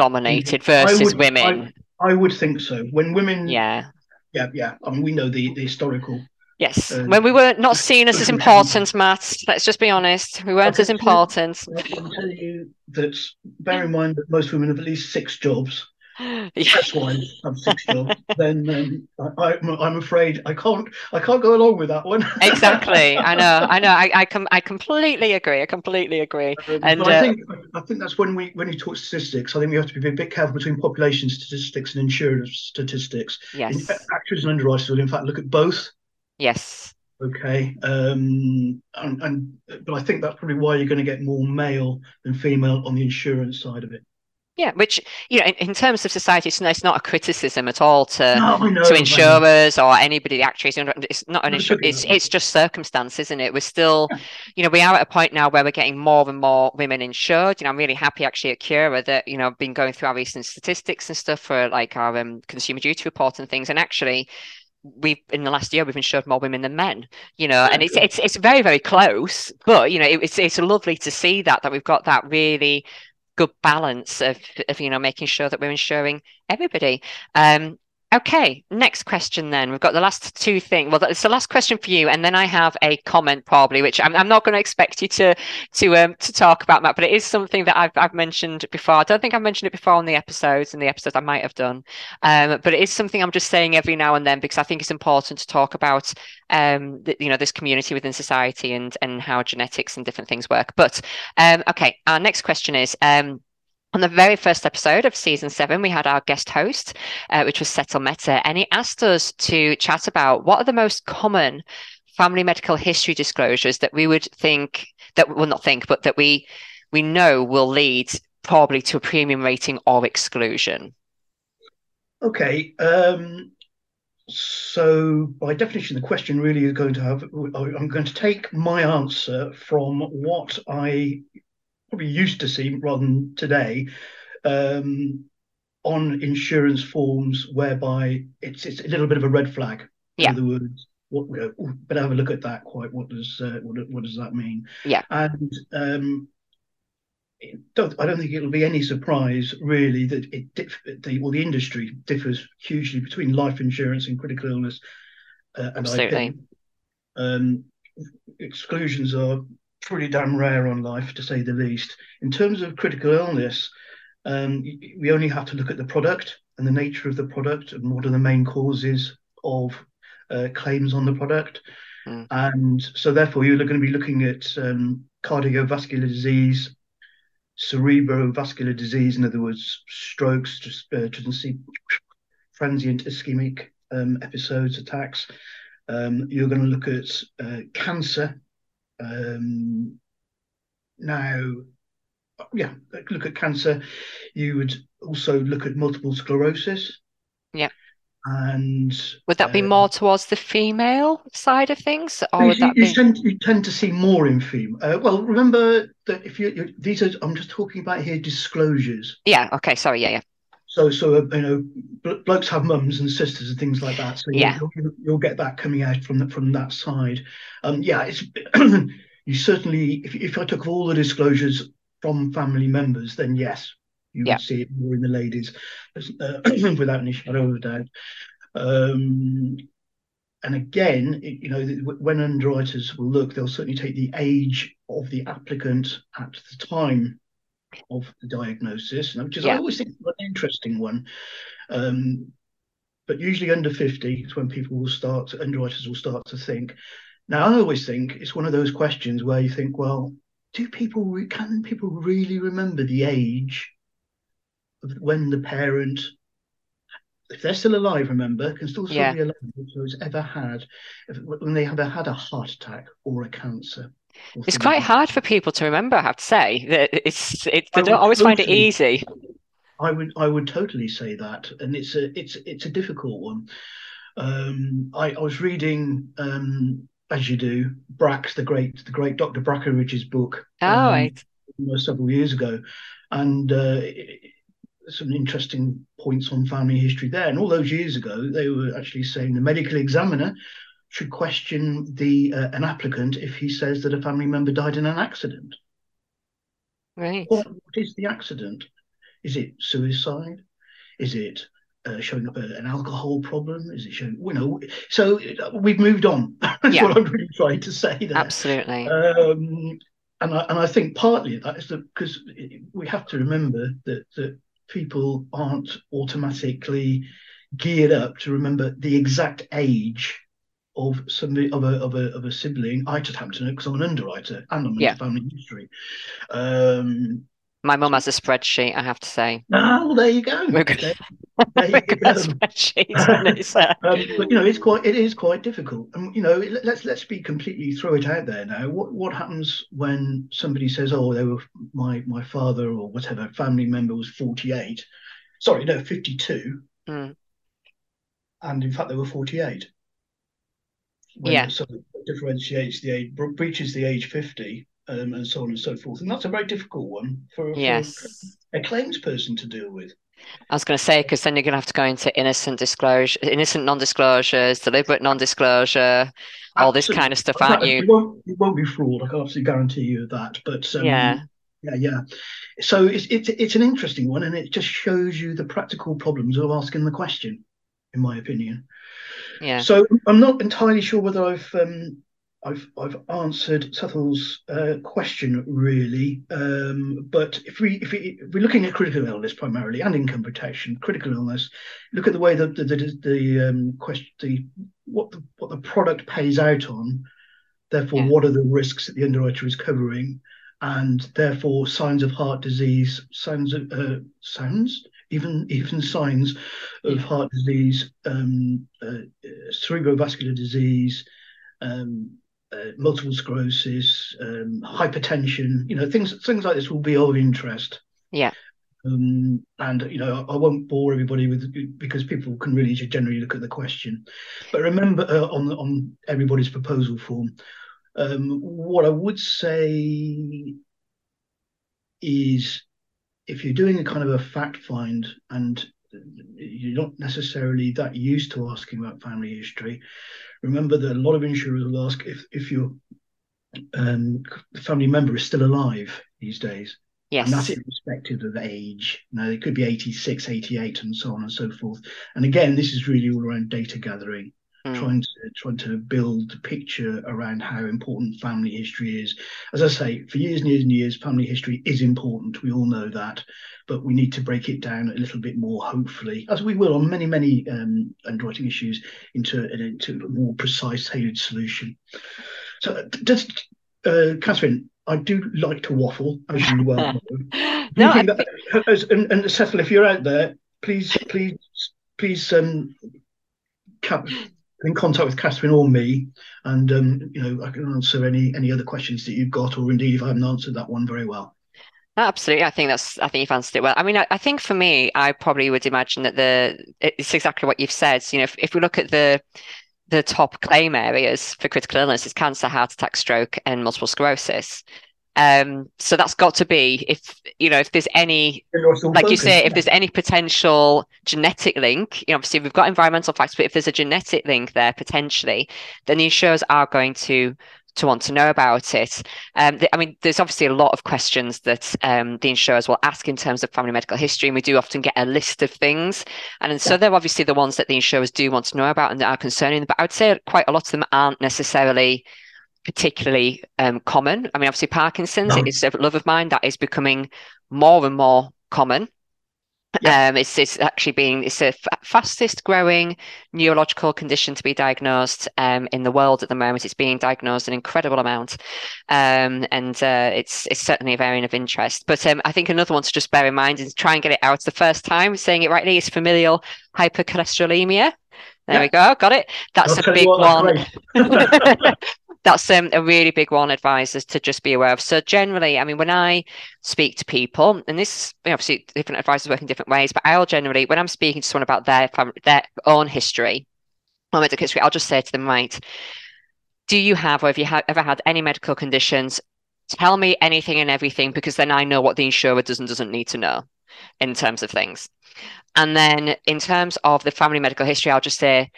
dominated versus would, women. I, I, would think so. When women, yeah, yeah, yeah. I mean, we know the, the historical. Yes, uh, when we were not seen as as [clears throat] important, Matt. Let's just be honest, we weren't as important. I can tell you that. Bear in mind that most women have at least six jobs [laughs] that's why I'm six jobs. then um, I, am afraid I can't I can't go along with that one. [laughs] exactly. I know. I know. I I, com- I completely agree. I completely agree. Um, and I uh, think I think that's when we when you talk statistics. I think we have to be a bit careful between population statistics and insurance statistics. Yes. In, actuaries and underwriters will in fact look at both. Yes. Okay. Um, and, and but I think that's probably why you're going to get more male than female on the insurance side of it. Yeah, which you know, in, in terms of society, it's, it's, not a criticism at all to no, know, to insurers or anybody, the actuaries. It's not an issue. It's it's just circumstance, isn't it? We're still, yeah. you know, we are at a point now where we're getting more and more women insured. You know, I'm really happy actually at Cura that you know I've been going through our recent statistics and stuff for like our um, consumer duty report and things, and actually we've in the last year we've insured more women than men you know and it's it's it's very very close but you know it, it's it's lovely to see that that we've got that really good balance of, of you know making sure that we're ensuring everybody. Um, Okay, next question then. We've got the last two things. Well, it's the last question for you, and then I have a comment probably, which I'm, I'm not going to expect you to to um to talk about, Matt, but it is something that I've I've mentioned before. I don't think I've mentioned it before on the episodes. and the episodes, I might have done, um, but it is something I'm just saying every now and then because I think it's important to talk about um the, you know this community within society and and how genetics and different things work. But um okay, our next question is um on the very first episode of season seven, we had our guest host, uh, which was Setal Meta, and he asked us to chat about what are the most common family medical history disclosures that we would think that we will not think, but that we we know will lead probably to a premium rating or exclusion. Okay. Um, so by definition, the question really is going to have. I'm going to take my answer from what I probably used to see rather than today um, on insurance forms, whereby it's it's a little bit of a red flag. Yeah. In other words, what we better have a look at that. Quite, what does uh, what what does that mean? Yeah. And um, don't, I don't think it'll be any surprise really that it diff, the well the industry differs hugely between life insurance and critical illness uh, and Absolutely. Um, exclusions are pretty damn rare on life, to say the least. In terms of critical illness, um, we only have to look at the product and the nature of the product and what are the main causes of uh, claims on the product. Mm. And so, therefore, you're going to be looking at um, cardiovascular disease, cerebrovascular disease, in other words, strokes, just uh, transient ischemic um, episodes, attacks. Um, you're going to look at uh, cancer. Um, now, yeah, look at cancer. You would also look at multiple sclerosis. Yeah. And would that be uh, more towards the female side of things, or you, would that you be? tend you tend to see more in female. Uh, well, remember that if you these are I'm just talking about here disclosures. Yeah. Okay. Sorry. Yeah. Yeah. So so uh, you know bl- blokes have mums and sisters and things like that. So Yeah. you'll, you'll get that coming out from the, from that side. Um, yeah, it's [clears throat] you certainly if if I took all the disclosures from family members, then yes, you Yeah. would see it more in the ladies, uh, [clears throat] without any shadow of a doubt. Um, and again, it- you know, when underwriters will look, they'll certainly take the age of the applicant at the time of the diagnosis, which is I always think an interesting one. Um, but usually under 50 is when people will start, underwriters will start to think. Now, I always think it's one of those questions where you think, well, do people, re- can people really remember the age of when the parent, if they're still alive, remember, can still, still Yeah. be alive, so has ever had, if, when they have had a heart attack or a cancer? It's quite hard for people to remember. I have to say that it's it. I don't always find it easy. I would I would totally say that, and it's a it's it's a difficult one. Um, I, I was reading, um, as you do, Brack's the great the great Dr. Brackenridge's book Oh, um, right. several years ago, and uh, it- some interesting points on family history there. And all those years ago, they were actually saying the medical examiner should question the uh, an applicant if he says that a family member died in an accident. Right. What, what is the accident? Is it suicide? Is it uh, showing up a, an alcohol problem? Is it showing, you know? So uh, we've moved on. [laughs] That's Yeah. what I'm really trying to say there. Absolutely. Um, and I, and I think partly that is because we have to remember that that people aren't automatically geared up to remember the exact age of somebody of a of a of a sibling. I just happen to know because I'm an underwriter and I'm in Yeah. family history. Um, My mum has a spreadsheet. I have to say. ah, well, there you go. We're good. There, [laughs] there you go. spreadsheets, and it's, uh, Um, but you know, it's quite it is quite difficult. And you know, let- let's let's be completely throw it out there now. What what happens when somebody says, "Oh, they were my my father or whatever family member was 48." Sorry, no, 52, mm, and in fact they were 48. When Yeah. someone differentiates the age, breaches the age 50, um, and so on and so forth, and that's a very difficult one for, for yes. a claims person to deal with. I was going to say because then you're going to have to go into innocent disclosure, innocent non-disclosures, deliberate non-disclosure, all this kind of stuff, aren't It you? won't, it won't be fraud. I can absolutely guarantee you that. But um, Yeah. yeah, yeah. So it's it's it's an interesting one, and it just shows you the practical problems of asking the question, in my opinion. Yeah. So I'm not entirely sure whether I've um, I've I've answered Sethel's uh, question really, um, but if we if, we if we're looking at critical illness primarily and income protection, critical illness, look at the way that the the, the um, question the what the what the product pays out on, therefore Yeah. what are the risks that the underwriter is covering, and therefore signs of heart disease, signs of uh, sounds even even signs of Yeah. heart disease, um, uh, uh, cerebrovascular disease, um, uh, multiple sclerosis, um, hypertension. You know, things things like this will be of interest. Yeah. Um, and you know, I won't bore everybody with because people can really generally look at the question. But remember, uh, on on everybody's proposal form, um, what I would say is, if you're doing a kind of a fact find and you're not necessarily that used to asking about family history, remember that a lot of insurers will ask if if your um, family member is still alive these days. Yes. And that's irrespective of age. Know, it could be 86, 88, and so on and so forth. And again, this is really all around data gathering, mm. trying to trying to build a picture around how important family history is. As I say, for years and years and years, family history is important. We all know that, but we need to break it down a little bit more, hopefully, as we will on many, many um, underwriting issues, into, into a more precise, tailored solution. So, does uh, Catherine, I do like to waffle, as you well [laughs] know. no, that, as, and, and Cecil, if you're out there, please, please, please, um, cap, in contact with Catherine or me, and um, you know, I can answer any any other questions that you've got, or indeed if I haven't answered that one very well. Absolutely, I think that's. I think you've answered it well. I mean, I, I, think for me, I probably would imagine that the it's exactly what you've said. You know, if, if we look at the the top claim areas for critical illness is cancer, heart attack, stroke, and multiple sclerosis. Um, so that's got to be if you know if there's any like you say if there's any potential genetic link you know obviously we've got environmental factors but if there's a genetic link there potentially then the insurers are going to to want to know about it. Um, the, I mean, there's obviously a lot of questions that um, the insurers will ask in terms of family medical history, and we do often get a list of things. And, and so yeah. they're obviously the ones that the insurers do want to know about and that are concerning. But I would say quite a lot of them aren't necessarily particularly um, common. I mean, obviously, Parkinson's no. is a love of mine that is becoming more and more common. Yeah. Um, it's it's actually being it's the f- fastest growing neurological condition to be diagnosed um, in the world at the moment. It's being diagnosed an incredible amount, um, and uh, it's it's certainly a area of interest. But um, I think another one to just bear in mind is try and get it out the first time. Saying it rightly is familial hypercholesterolemia. There yeah. we go, got it. That's I'll a big one. [laughs] [laughs] [laughs] that's um, a really big one advisors to just be aware of. So generally i mean when i speak to people and this obviously different advisors work in different ways but i'll generally when i'm speaking to someone about their their own history or medical history i'll just say to them right do you have or have you ha- ever had any medical conditions? Tell me anything and everything because then i know what the insurer does and doesn't need to know in terms of things. And then in terms of the family medical history i'll just say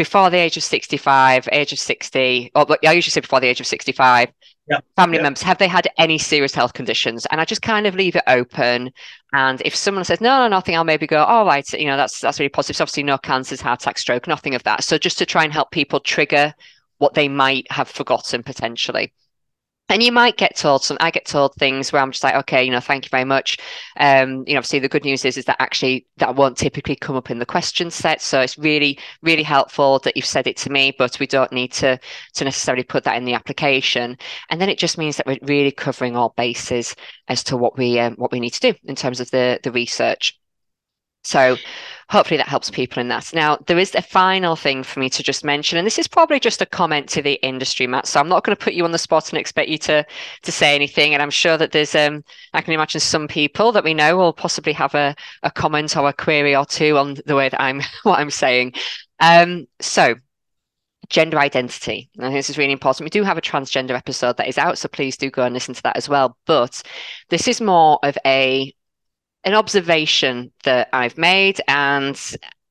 before the age of 65, age of 60, or I usually say before the age of 65, yep. family yep. members, have they had any serious health conditions? And I just kind of leave it open. And if someone says, no, no, nothing, I'll maybe go, all right, you know, that's that's really positive. So obviously no cancers, heart attack, stroke, nothing of that. So just to try and help people trigger what they might have forgotten potentially and you might get told some i get told things where i'm just like okay you know thank you very much. Um you know obviously the good news is is that actually that won't typically come up in the question set. So it's really really helpful that you've said it to me but we don't need to to necessarily put that in the application. And then it just means that we're really covering all bases as to what we um, what we need to do in terms of the the research so hopefully that helps people in that. Now, there is a final thing for me to just mention, and this is probably just a comment to the industry, Matt. So I'm not going to put you on the spot and expect you to to say anything. And I'm sure that there's um I can imagine some people that we know will possibly have a, a comment or a query or two on the way that I'm [laughs] what I'm saying. Um, so gender identity. I think this is really important. We do have a transgender episode that is out, so please do go and listen to that as well. But this is more of a an observation that I've made, and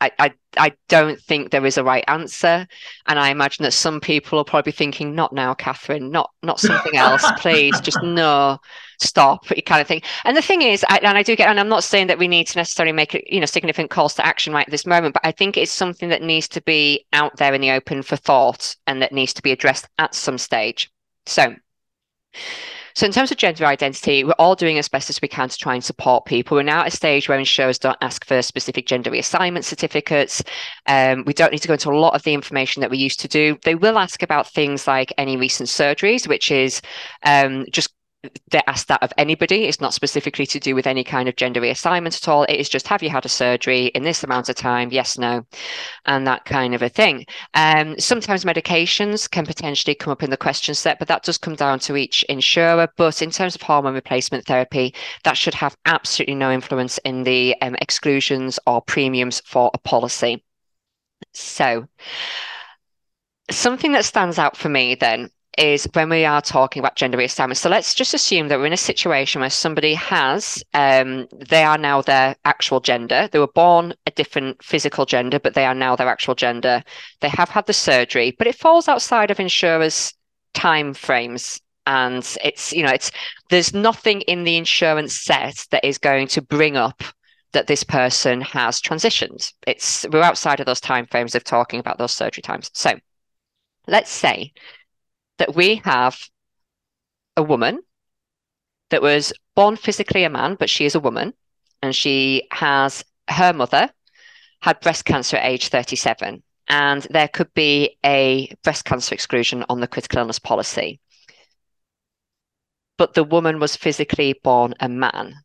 I, I, I don't think there is a right answer. And I imagine that some people are probably thinking, not now, Catherine, not not something else, [laughs] please, just no, stop, kind of thing. And the thing is, I, and I do get, and I'm not saying that we need to necessarily make it, you know, significant calls to action right at this moment, but I think it's something that needs to be out there in the open for thought and that needs to be addressed at some stage. So so, in terms of gender identity, we're all doing as best as we can to try and support people. We're now at a stage where insurers don't ask for specific gender reassignment certificates. Um, we don't need to go into a lot of the information that we used to do. They will ask about things like any recent surgeries, which is um, just they ask that of anybody. It's not specifically to do with any kind of gender reassignment at all. It is just have you had a surgery in this amount of time? Yes, no, and that kind of a thing. Um, sometimes medications can potentially come up in the question set, but that does come down to each insurer. But in terms of hormone replacement therapy, that should have absolutely no influence in the um, exclusions or premiums for a policy. So, something that stands out for me then is when we are talking about gender reassignment. So let's just assume that we're in a situation where somebody has, um, they are now their actual gender. They were born a different physical gender, but they are now their actual gender. They have had the surgery, but it falls outside of insurers' time frames. And it's, you know, it's there's nothing in the insurance set that is going to bring up that this person has transitioned. It's we're outside of those time frames of talking about those surgery times. So let's say that we have a woman that was born physically a man, but she is a woman, and she has her mother had breast cancer at age 37, and there could be a breast cancer exclusion on the critical illness policy. But the woman was physically born a man.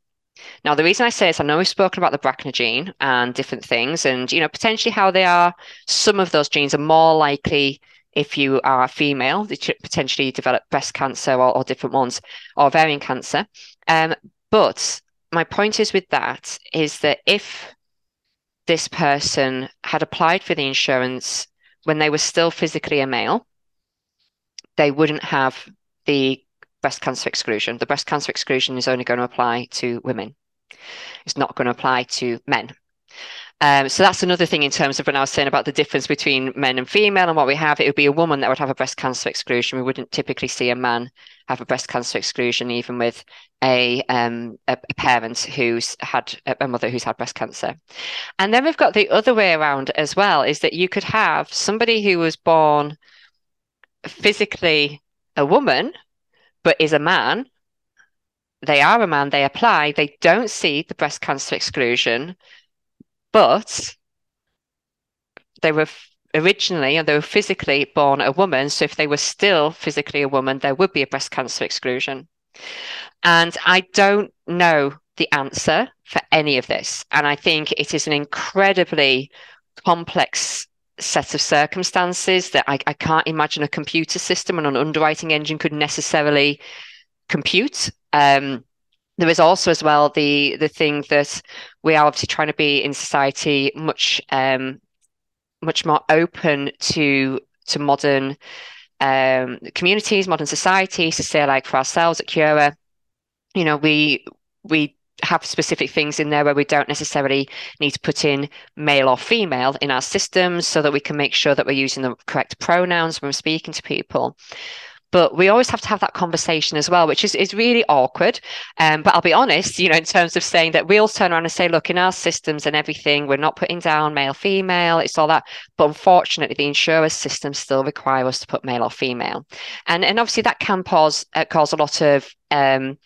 Now, the reason I say this, I know we've spoken about the BRCA gene and different things, and you know potentially how they are. Some of those genes are more likely if you are female, potentially develop breast cancer or, or different ones, or ovarian cancer. Um, but my point is with that is that if this person had applied for the insurance when they were still physically a male, they wouldn't have the breast cancer exclusion. The breast cancer exclusion is only going to apply to women. It's not going to apply to men. Um, so that's another thing in terms of when I was saying about the difference between men and female and what we have. It would be a woman that would have a breast cancer exclusion. We wouldn't typically see a man have a breast cancer exclusion, even with a um, a, a parent who's had a mother who's had breast cancer. And then we've got the other way around as well, is that you could have somebody who was born physically a woman, but is a man. They are a man, they apply, they don't see the breast cancer exclusion, but they were originally and they were physically born a woman. So if they were still physically a woman, there would be a breast cancer exclusion. And I don't know the answer for any of this. And I think it is an incredibly complex set of circumstances that I, I can't imagine a computer system and an underwriting engine could necessarily compute. Um, there is also as well the the thing that we are obviously trying to be in society much um, much more open to to modern um, communities, modern societies. To say like for ourselves at Cura, you know, we we have specific things in there where we don't necessarily need to put in male or female in our systems so that we can make sure that we're using the correct pronouns when we're speaking to people but we always have to have that conversation as well, which is, is really awkward. Um, but I'll be honest, you know, in terms of saying that we'll turn around and say, look, in our systems and everything, we're not putting down male, female, it's all that. But unfortunately, the insurer's systems still require us to put male or female. And and obviously that can cause uh, cause a lot of um,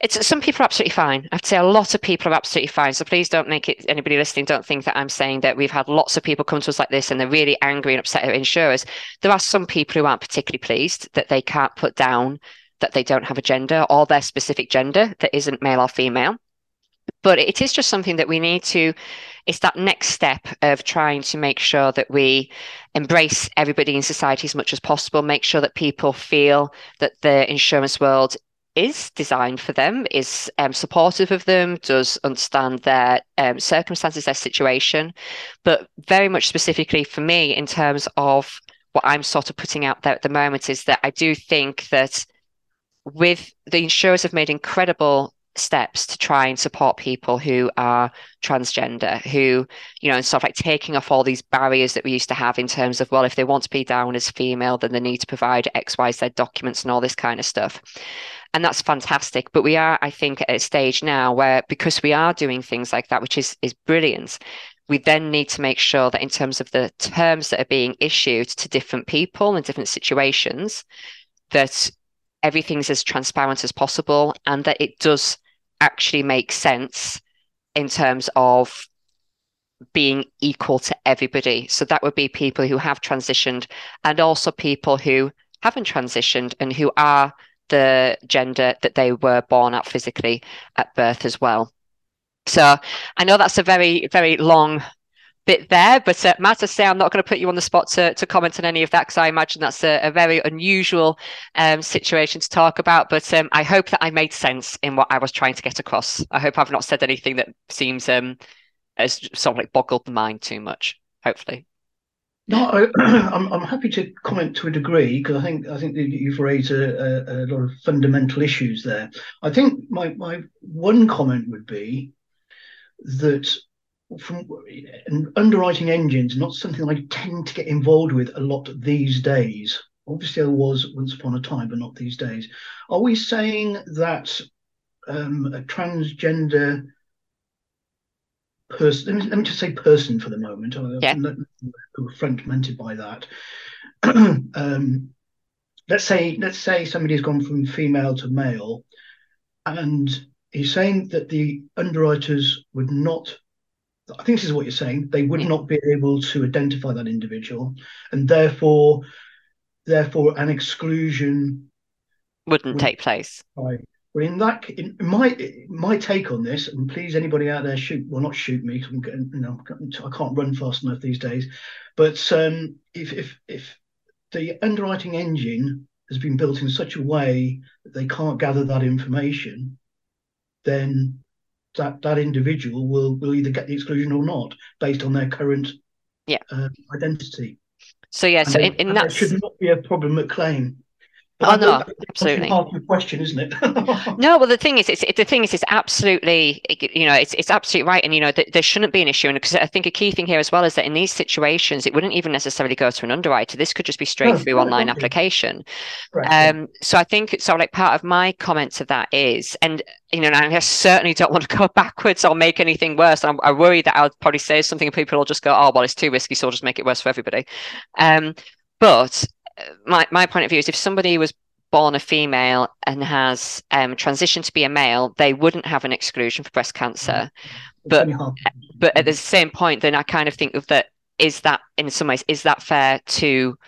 it's some people are absolutely fine. I'd say a lot of people are absolutely fine. So please don't make it anybody listening don't think that I'm saying that we've had lots of people come to us like this and they're really angry and upset at insurers. There are some people who aren't particularly pleased that they can't put down that they don't have a gender or their specific gender that isn't male or female. But it is just something that we need to, it's that next step of trying to make sure that we embrace everybody in society as much as possible, make sure that people feel that the insurance world is designed for them, is um, supportive of them, does understand their um, circumstances, their situation, but very much specifically for me in terms of what I'm sort of putting out there at the moment is that I do think that with the insurers have made incredible steps to try and support people who are transgender, who, you know, and sort of like taking off all these barriers that we used to have in terms of, well, if they want to be down as female, then they need to provide X, Y, Z documents and all this kind of stuff and that's fantastic but we are i think at a stage now where because we are doing things like that which is is brilliant we then need to make sure that in terms of the terms that are being issued to different people in different situations that everything's as transparent as possible and that it does actually make sense in terms of being equal to everybody. So that would be people who have transitioned and also people who haven't transitioned and who are the gender that they were born at physically at birth as well. So I know that's a very, very long bit there, but uh, Matt, I say I'm not going to put you on the spot to, to comment on any of that because I imagine that's a, a very unusual um, situation to talk about. But um, I hope that I made sense in what I was trying to get across. I hope I've not said anything that seems um, as sort of like boggled the mind too much. Hopefully. No, I, [clears throat] am I'm happy to comment to a degree because I think I think you've raised a, a, a, lot of fundamental issues there. I think my my one comment would be that from underwriting engines, not something I tend to get involved with a lot these days. Obviously, I was once upon a time, but not these days. Are we saying that um, a transgender person, let me, let me, just say person for the moment, yeah. who fragmented by that. [clears throat] um, let's say let's say somebody's gone from female to male, and he's saying that the underwriters would not. I think this is what you're saying. They would yeah. not be able to identify that individual, and therefore, therefore, an exclusion wouldn't would, take place. Right. Well, in that, in my my take on this, and please anybody out there shoot, well not shoot me, I'm getting, you know, I can't run fast enough these days. But um, if if if the underwriting engine has been built in such a way that they can't gather that information, then that that individual will will either get the exclusion or not based on their current yeah uh, identity. So yeah, so in, in that should not be a problem at claim. Oh no, absolutely. Part of the question, isn't it? [laughs] no, well, the thing is, it's the thing is, it's absolutely, you know, it's it's absolutely right, and you know, th- there shouldn't be an issue, and because I think a key thing here as well is that in these situations, it wouldn't even necessarily go to an underwriter. This could just be straight no, through online application. Right, um, yeah. so I think so. Like part of my comments of that is, and you know, and I certainly don't want to go [laughs] backwards or make anything worse. I'm, I worry that I'll probably say something, and people will just go, "Oh, well, it's too risky, so I'll just make it worse for everybody." Um, but my, my point of view is if somebody was born a female and has um, transitioned to be a male, they wouldn't have an exclusion for breast cancer. But but at the same point, then I kind of think of that is that in some ways is that fair to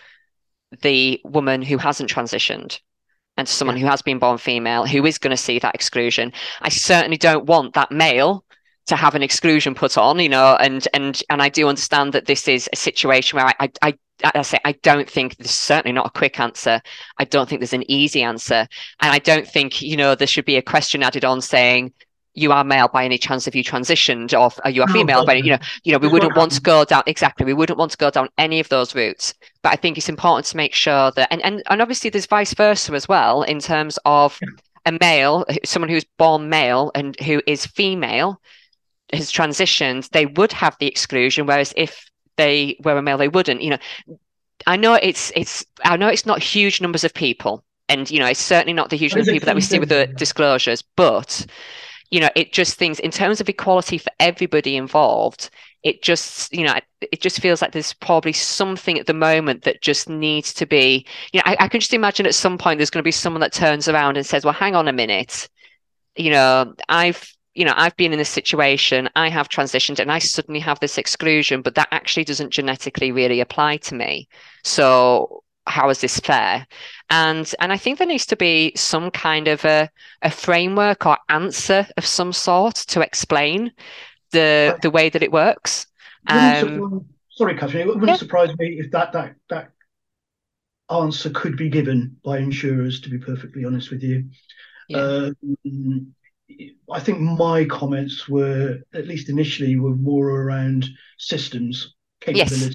the woman who hasn't transitioned and to someone yeah. who has been born female who is going to see that exclusion. I certainly don't want that male to have an exclusion put on, you know, and and and I do understand that this is a situation where I I, I say I don't think there's certainly not a quick answer. I don't think there's an easy answer, and I don't think you know there should be a question added on saying you are male by any chance if you transitioned or are you a female but you know you know we wouldn't want to go down exactly we wouldn't want to go down any of those routes. But i think it's important to make sure that and and, and obviously there's vice versa as well in terms of a male someone who's born male and who is female has transitioned, they would have the exclusion, whereas if they were a male, they wouldn't. You know, I know it's it's I know it's not huge numbers of people, and you know it's certainly not the huge number of people that we see with the disclosures, but you know it just things in terms of equality for everybody involved. It just you know it just feels like there's probably something at the moment that just needs to be. You know, I, I can just imagine at some point there's going to be someone that turns around and says, "Well, hang on a minute." You know, I've you know, I've been in this situation, I have transitioned and I suddenly have this exclusion, but that actually doesn't genetically really apply to me. So how is this fair? And and I think there needs to be some kind of a, a framework or answer of some sort to explain the the way that it works. Um, sorry, Catherine, it wouldn't yeah. surprise me if that that that answer could be given by insurers, to be perfectly honest with you. Yeah. Um, I think my comments were, at least initially, were more around systems. Yes.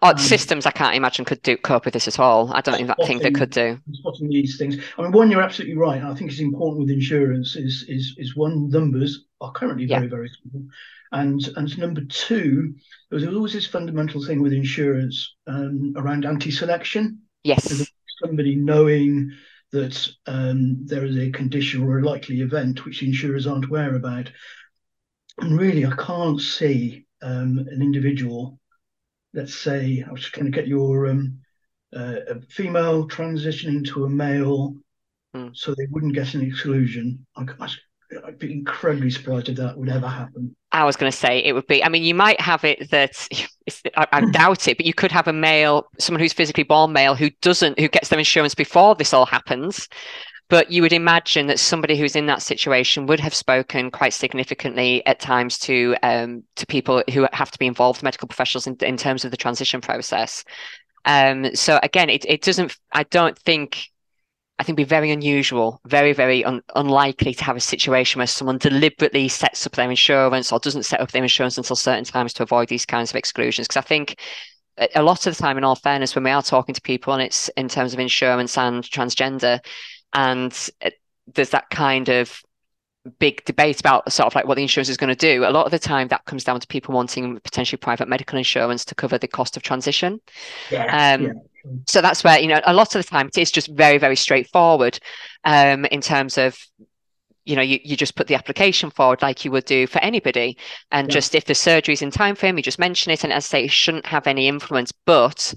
Oh, um, systems I can't imagine could do cope with this at all. I don't spotting, think they could do. Spotting these things. I mean, one, you're absolutely right. I think it's important with insurance is is is one, numbers are currently yeah. very, very small. And and number two, there was always this fundamental thing with insurance um, around anti-selection. Yes. Somebody knowing that um, there is a condition or a likely event which insurers aren't aware about. And really, I can't see um, an individual, let's say, I was trying to get your um, uh, a female transitioning to a male, mm. so they wouldn't get an exclusion. I, I, I'd be incredibly surprised if that would ever happen. I was going to say it would be. I mean, you might have it that I, I, [laughs] doubt it, but you could have a male, someone who's physically born male, who doesn't, who gets their insurance before this all happens, but you would imagine that somebody who's in that situation would have spoken quite significantly at times to um, to people who have to be involved, medical professionals, in, in terms of the transition process. Um, so again, it, it doesn't. I don't think. I think be very unusual, very, very un- unlikely to have a situation where someone deliberately sets up their insurance or doesn't set up their insurance until certain times to avoid these kinds of exclusions. Because I think a lot of the time, in all fairness, when we are talking to people and it's in terms of insurance and transgender, and there's that kind of big debate about sort of like what the insurance is going to do. A lot of the time, that comes down to people wanting potentially private medical insurance to cover the cost of transition. Yeah, um, yeah. So that's where you know a lot of the time it is just very very straightforward um, in terms of you know you, you just put the application forward like you would do for anybody and yeah. just if the surgery is in time frame you just mention it and as I say it shouldn't have any influence but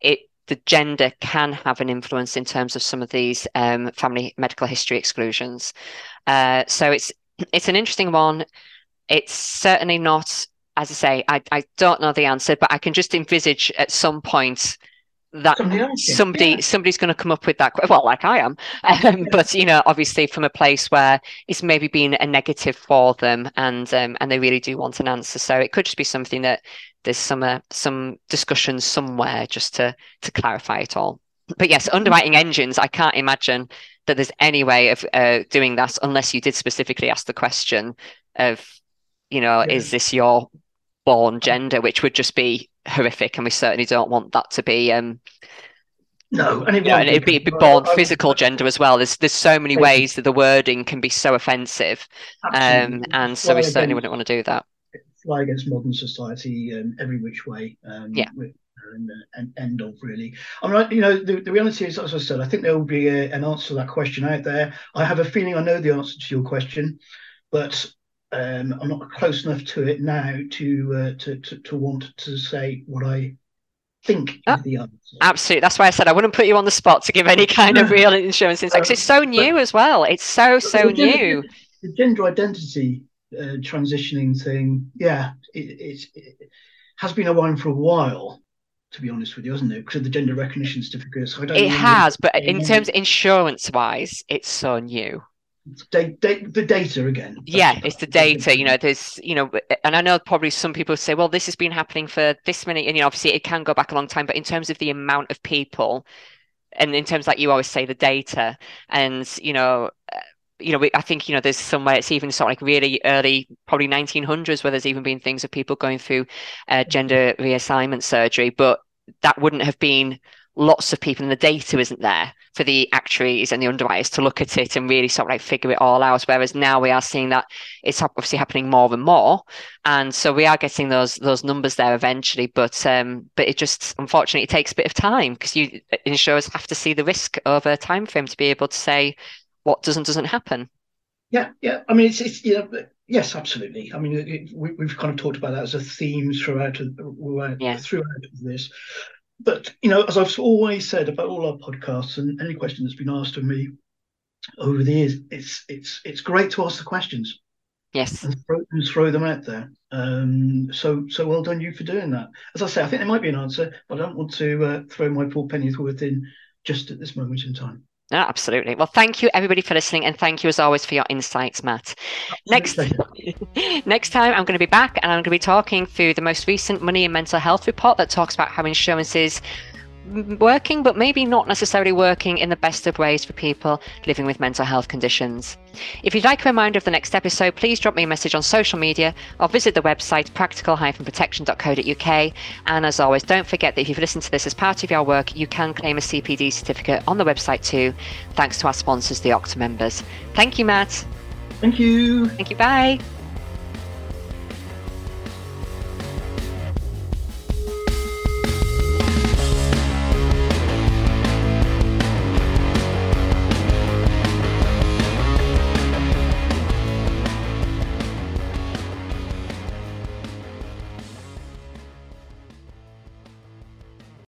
it the gender can have an influence in terms of some of these um, family medical history exclusions. Uh, so it's it's an interesting one. It's certainly not, as I say, I, I don't know the answer, but I can just envisage at some point that somebody yeah. somebody's going to come up with that well like i am. [laughs] Um, but you know obviously from a place where it's maybe been a negative for them and um, and they really do want an answer. So it could just be something that there's some uh, some discussion somewhere just to to clarify it all. But yes underwriting engines i can't imagine that there's any way of uh, doing that unless you did specifically ask the question of you know yeah. is this your born gender which would just be horrific, and we certainly don't want that to be. Um, no, and, it yeah, and it'd be, be born physical gender as well. There's there's so many ways that the wording can be so offensive, um, and so we certainly wouldn't want to do that. Fly against modern society um, every which way. Um, yeah. And, and, end of really. I mean, you know, the, the reality is, as I said, I think there will be a, an answer to that question out there. I have a feeling I know the answer to your question, but um, I'm not close enough to it now to, uh, to, to to want to say what I think oh, the answer. Absolutely, that's why I said I wouldn't put you on the spot to give any [laughs] kind of real insurance insight. because it's so new but, as well. It's so so the new. the gender identity uh, transitioning thing, yeah, it, it, has been around for a while to be honest with you, hasn't it? Because of the gender recognition certificates. it really has, but in terms of insurance wise, it's so new da- da- the data again. Yeah, it's the data. You know, there's, you know, and I know probably some people say, well, this has been happening for this many, and you know, obviously it can go back a long time, but in terms of the amount of people, and in terms like you always say, the data, and you know. Uh, you know, I think you know there's somewhere it's even sort of like really early, probably 1900s, where there's even been things of people going through uh, gender reassignment surgery, but that wouldn't have been lots of people and the data isn't there for the actuaries and the underwriters to look at it and really sort of like figure it all out. Whereas now we are seeing that it's obviously happening more and more, and so we are getting those those numbers there eventually. But um, but it just unfortunately it takes a bit of time because you insurers have to see the risk over a time frame to be able to say what does and doesn't happen. Yeah, yeah. I mean, it's it's you know, yes, absolutely. I mean, it, we, have kind of talked about that as a theme throughout yeah. throughout this but you know, as I've always said about all our podcasts and any question that's been asked of me over the years, it's it's it's great to ask the questions. Yes, and throw, and throw them out there. Um, so so well done you for doing that. As I say, I think there might be an answer, but I don't want to uh, throw my poor penny's worth in just at this moment in time. No, absolutely. Well, thank you everybody for listening, and thank you as always for your insights, Matt. Absolutely. Next, [laughs] next time I'm going to be back, and I'm going to be talking through the most recent money and mental health report that talks about how insurances working, but maybe not necessarily working in the best of ways for people living with mental health conditions. If you'd like a reminder of the next episode, please drop me a message on social media or visit the website practical-protection.co.uk. And as always, don't forget that if you've listened to this as part of your work, you can claim a CPD certificate on the website too, thanks to our sponsors, the Octo members. Thank you, Matt. Thank you. Thank you. Bye.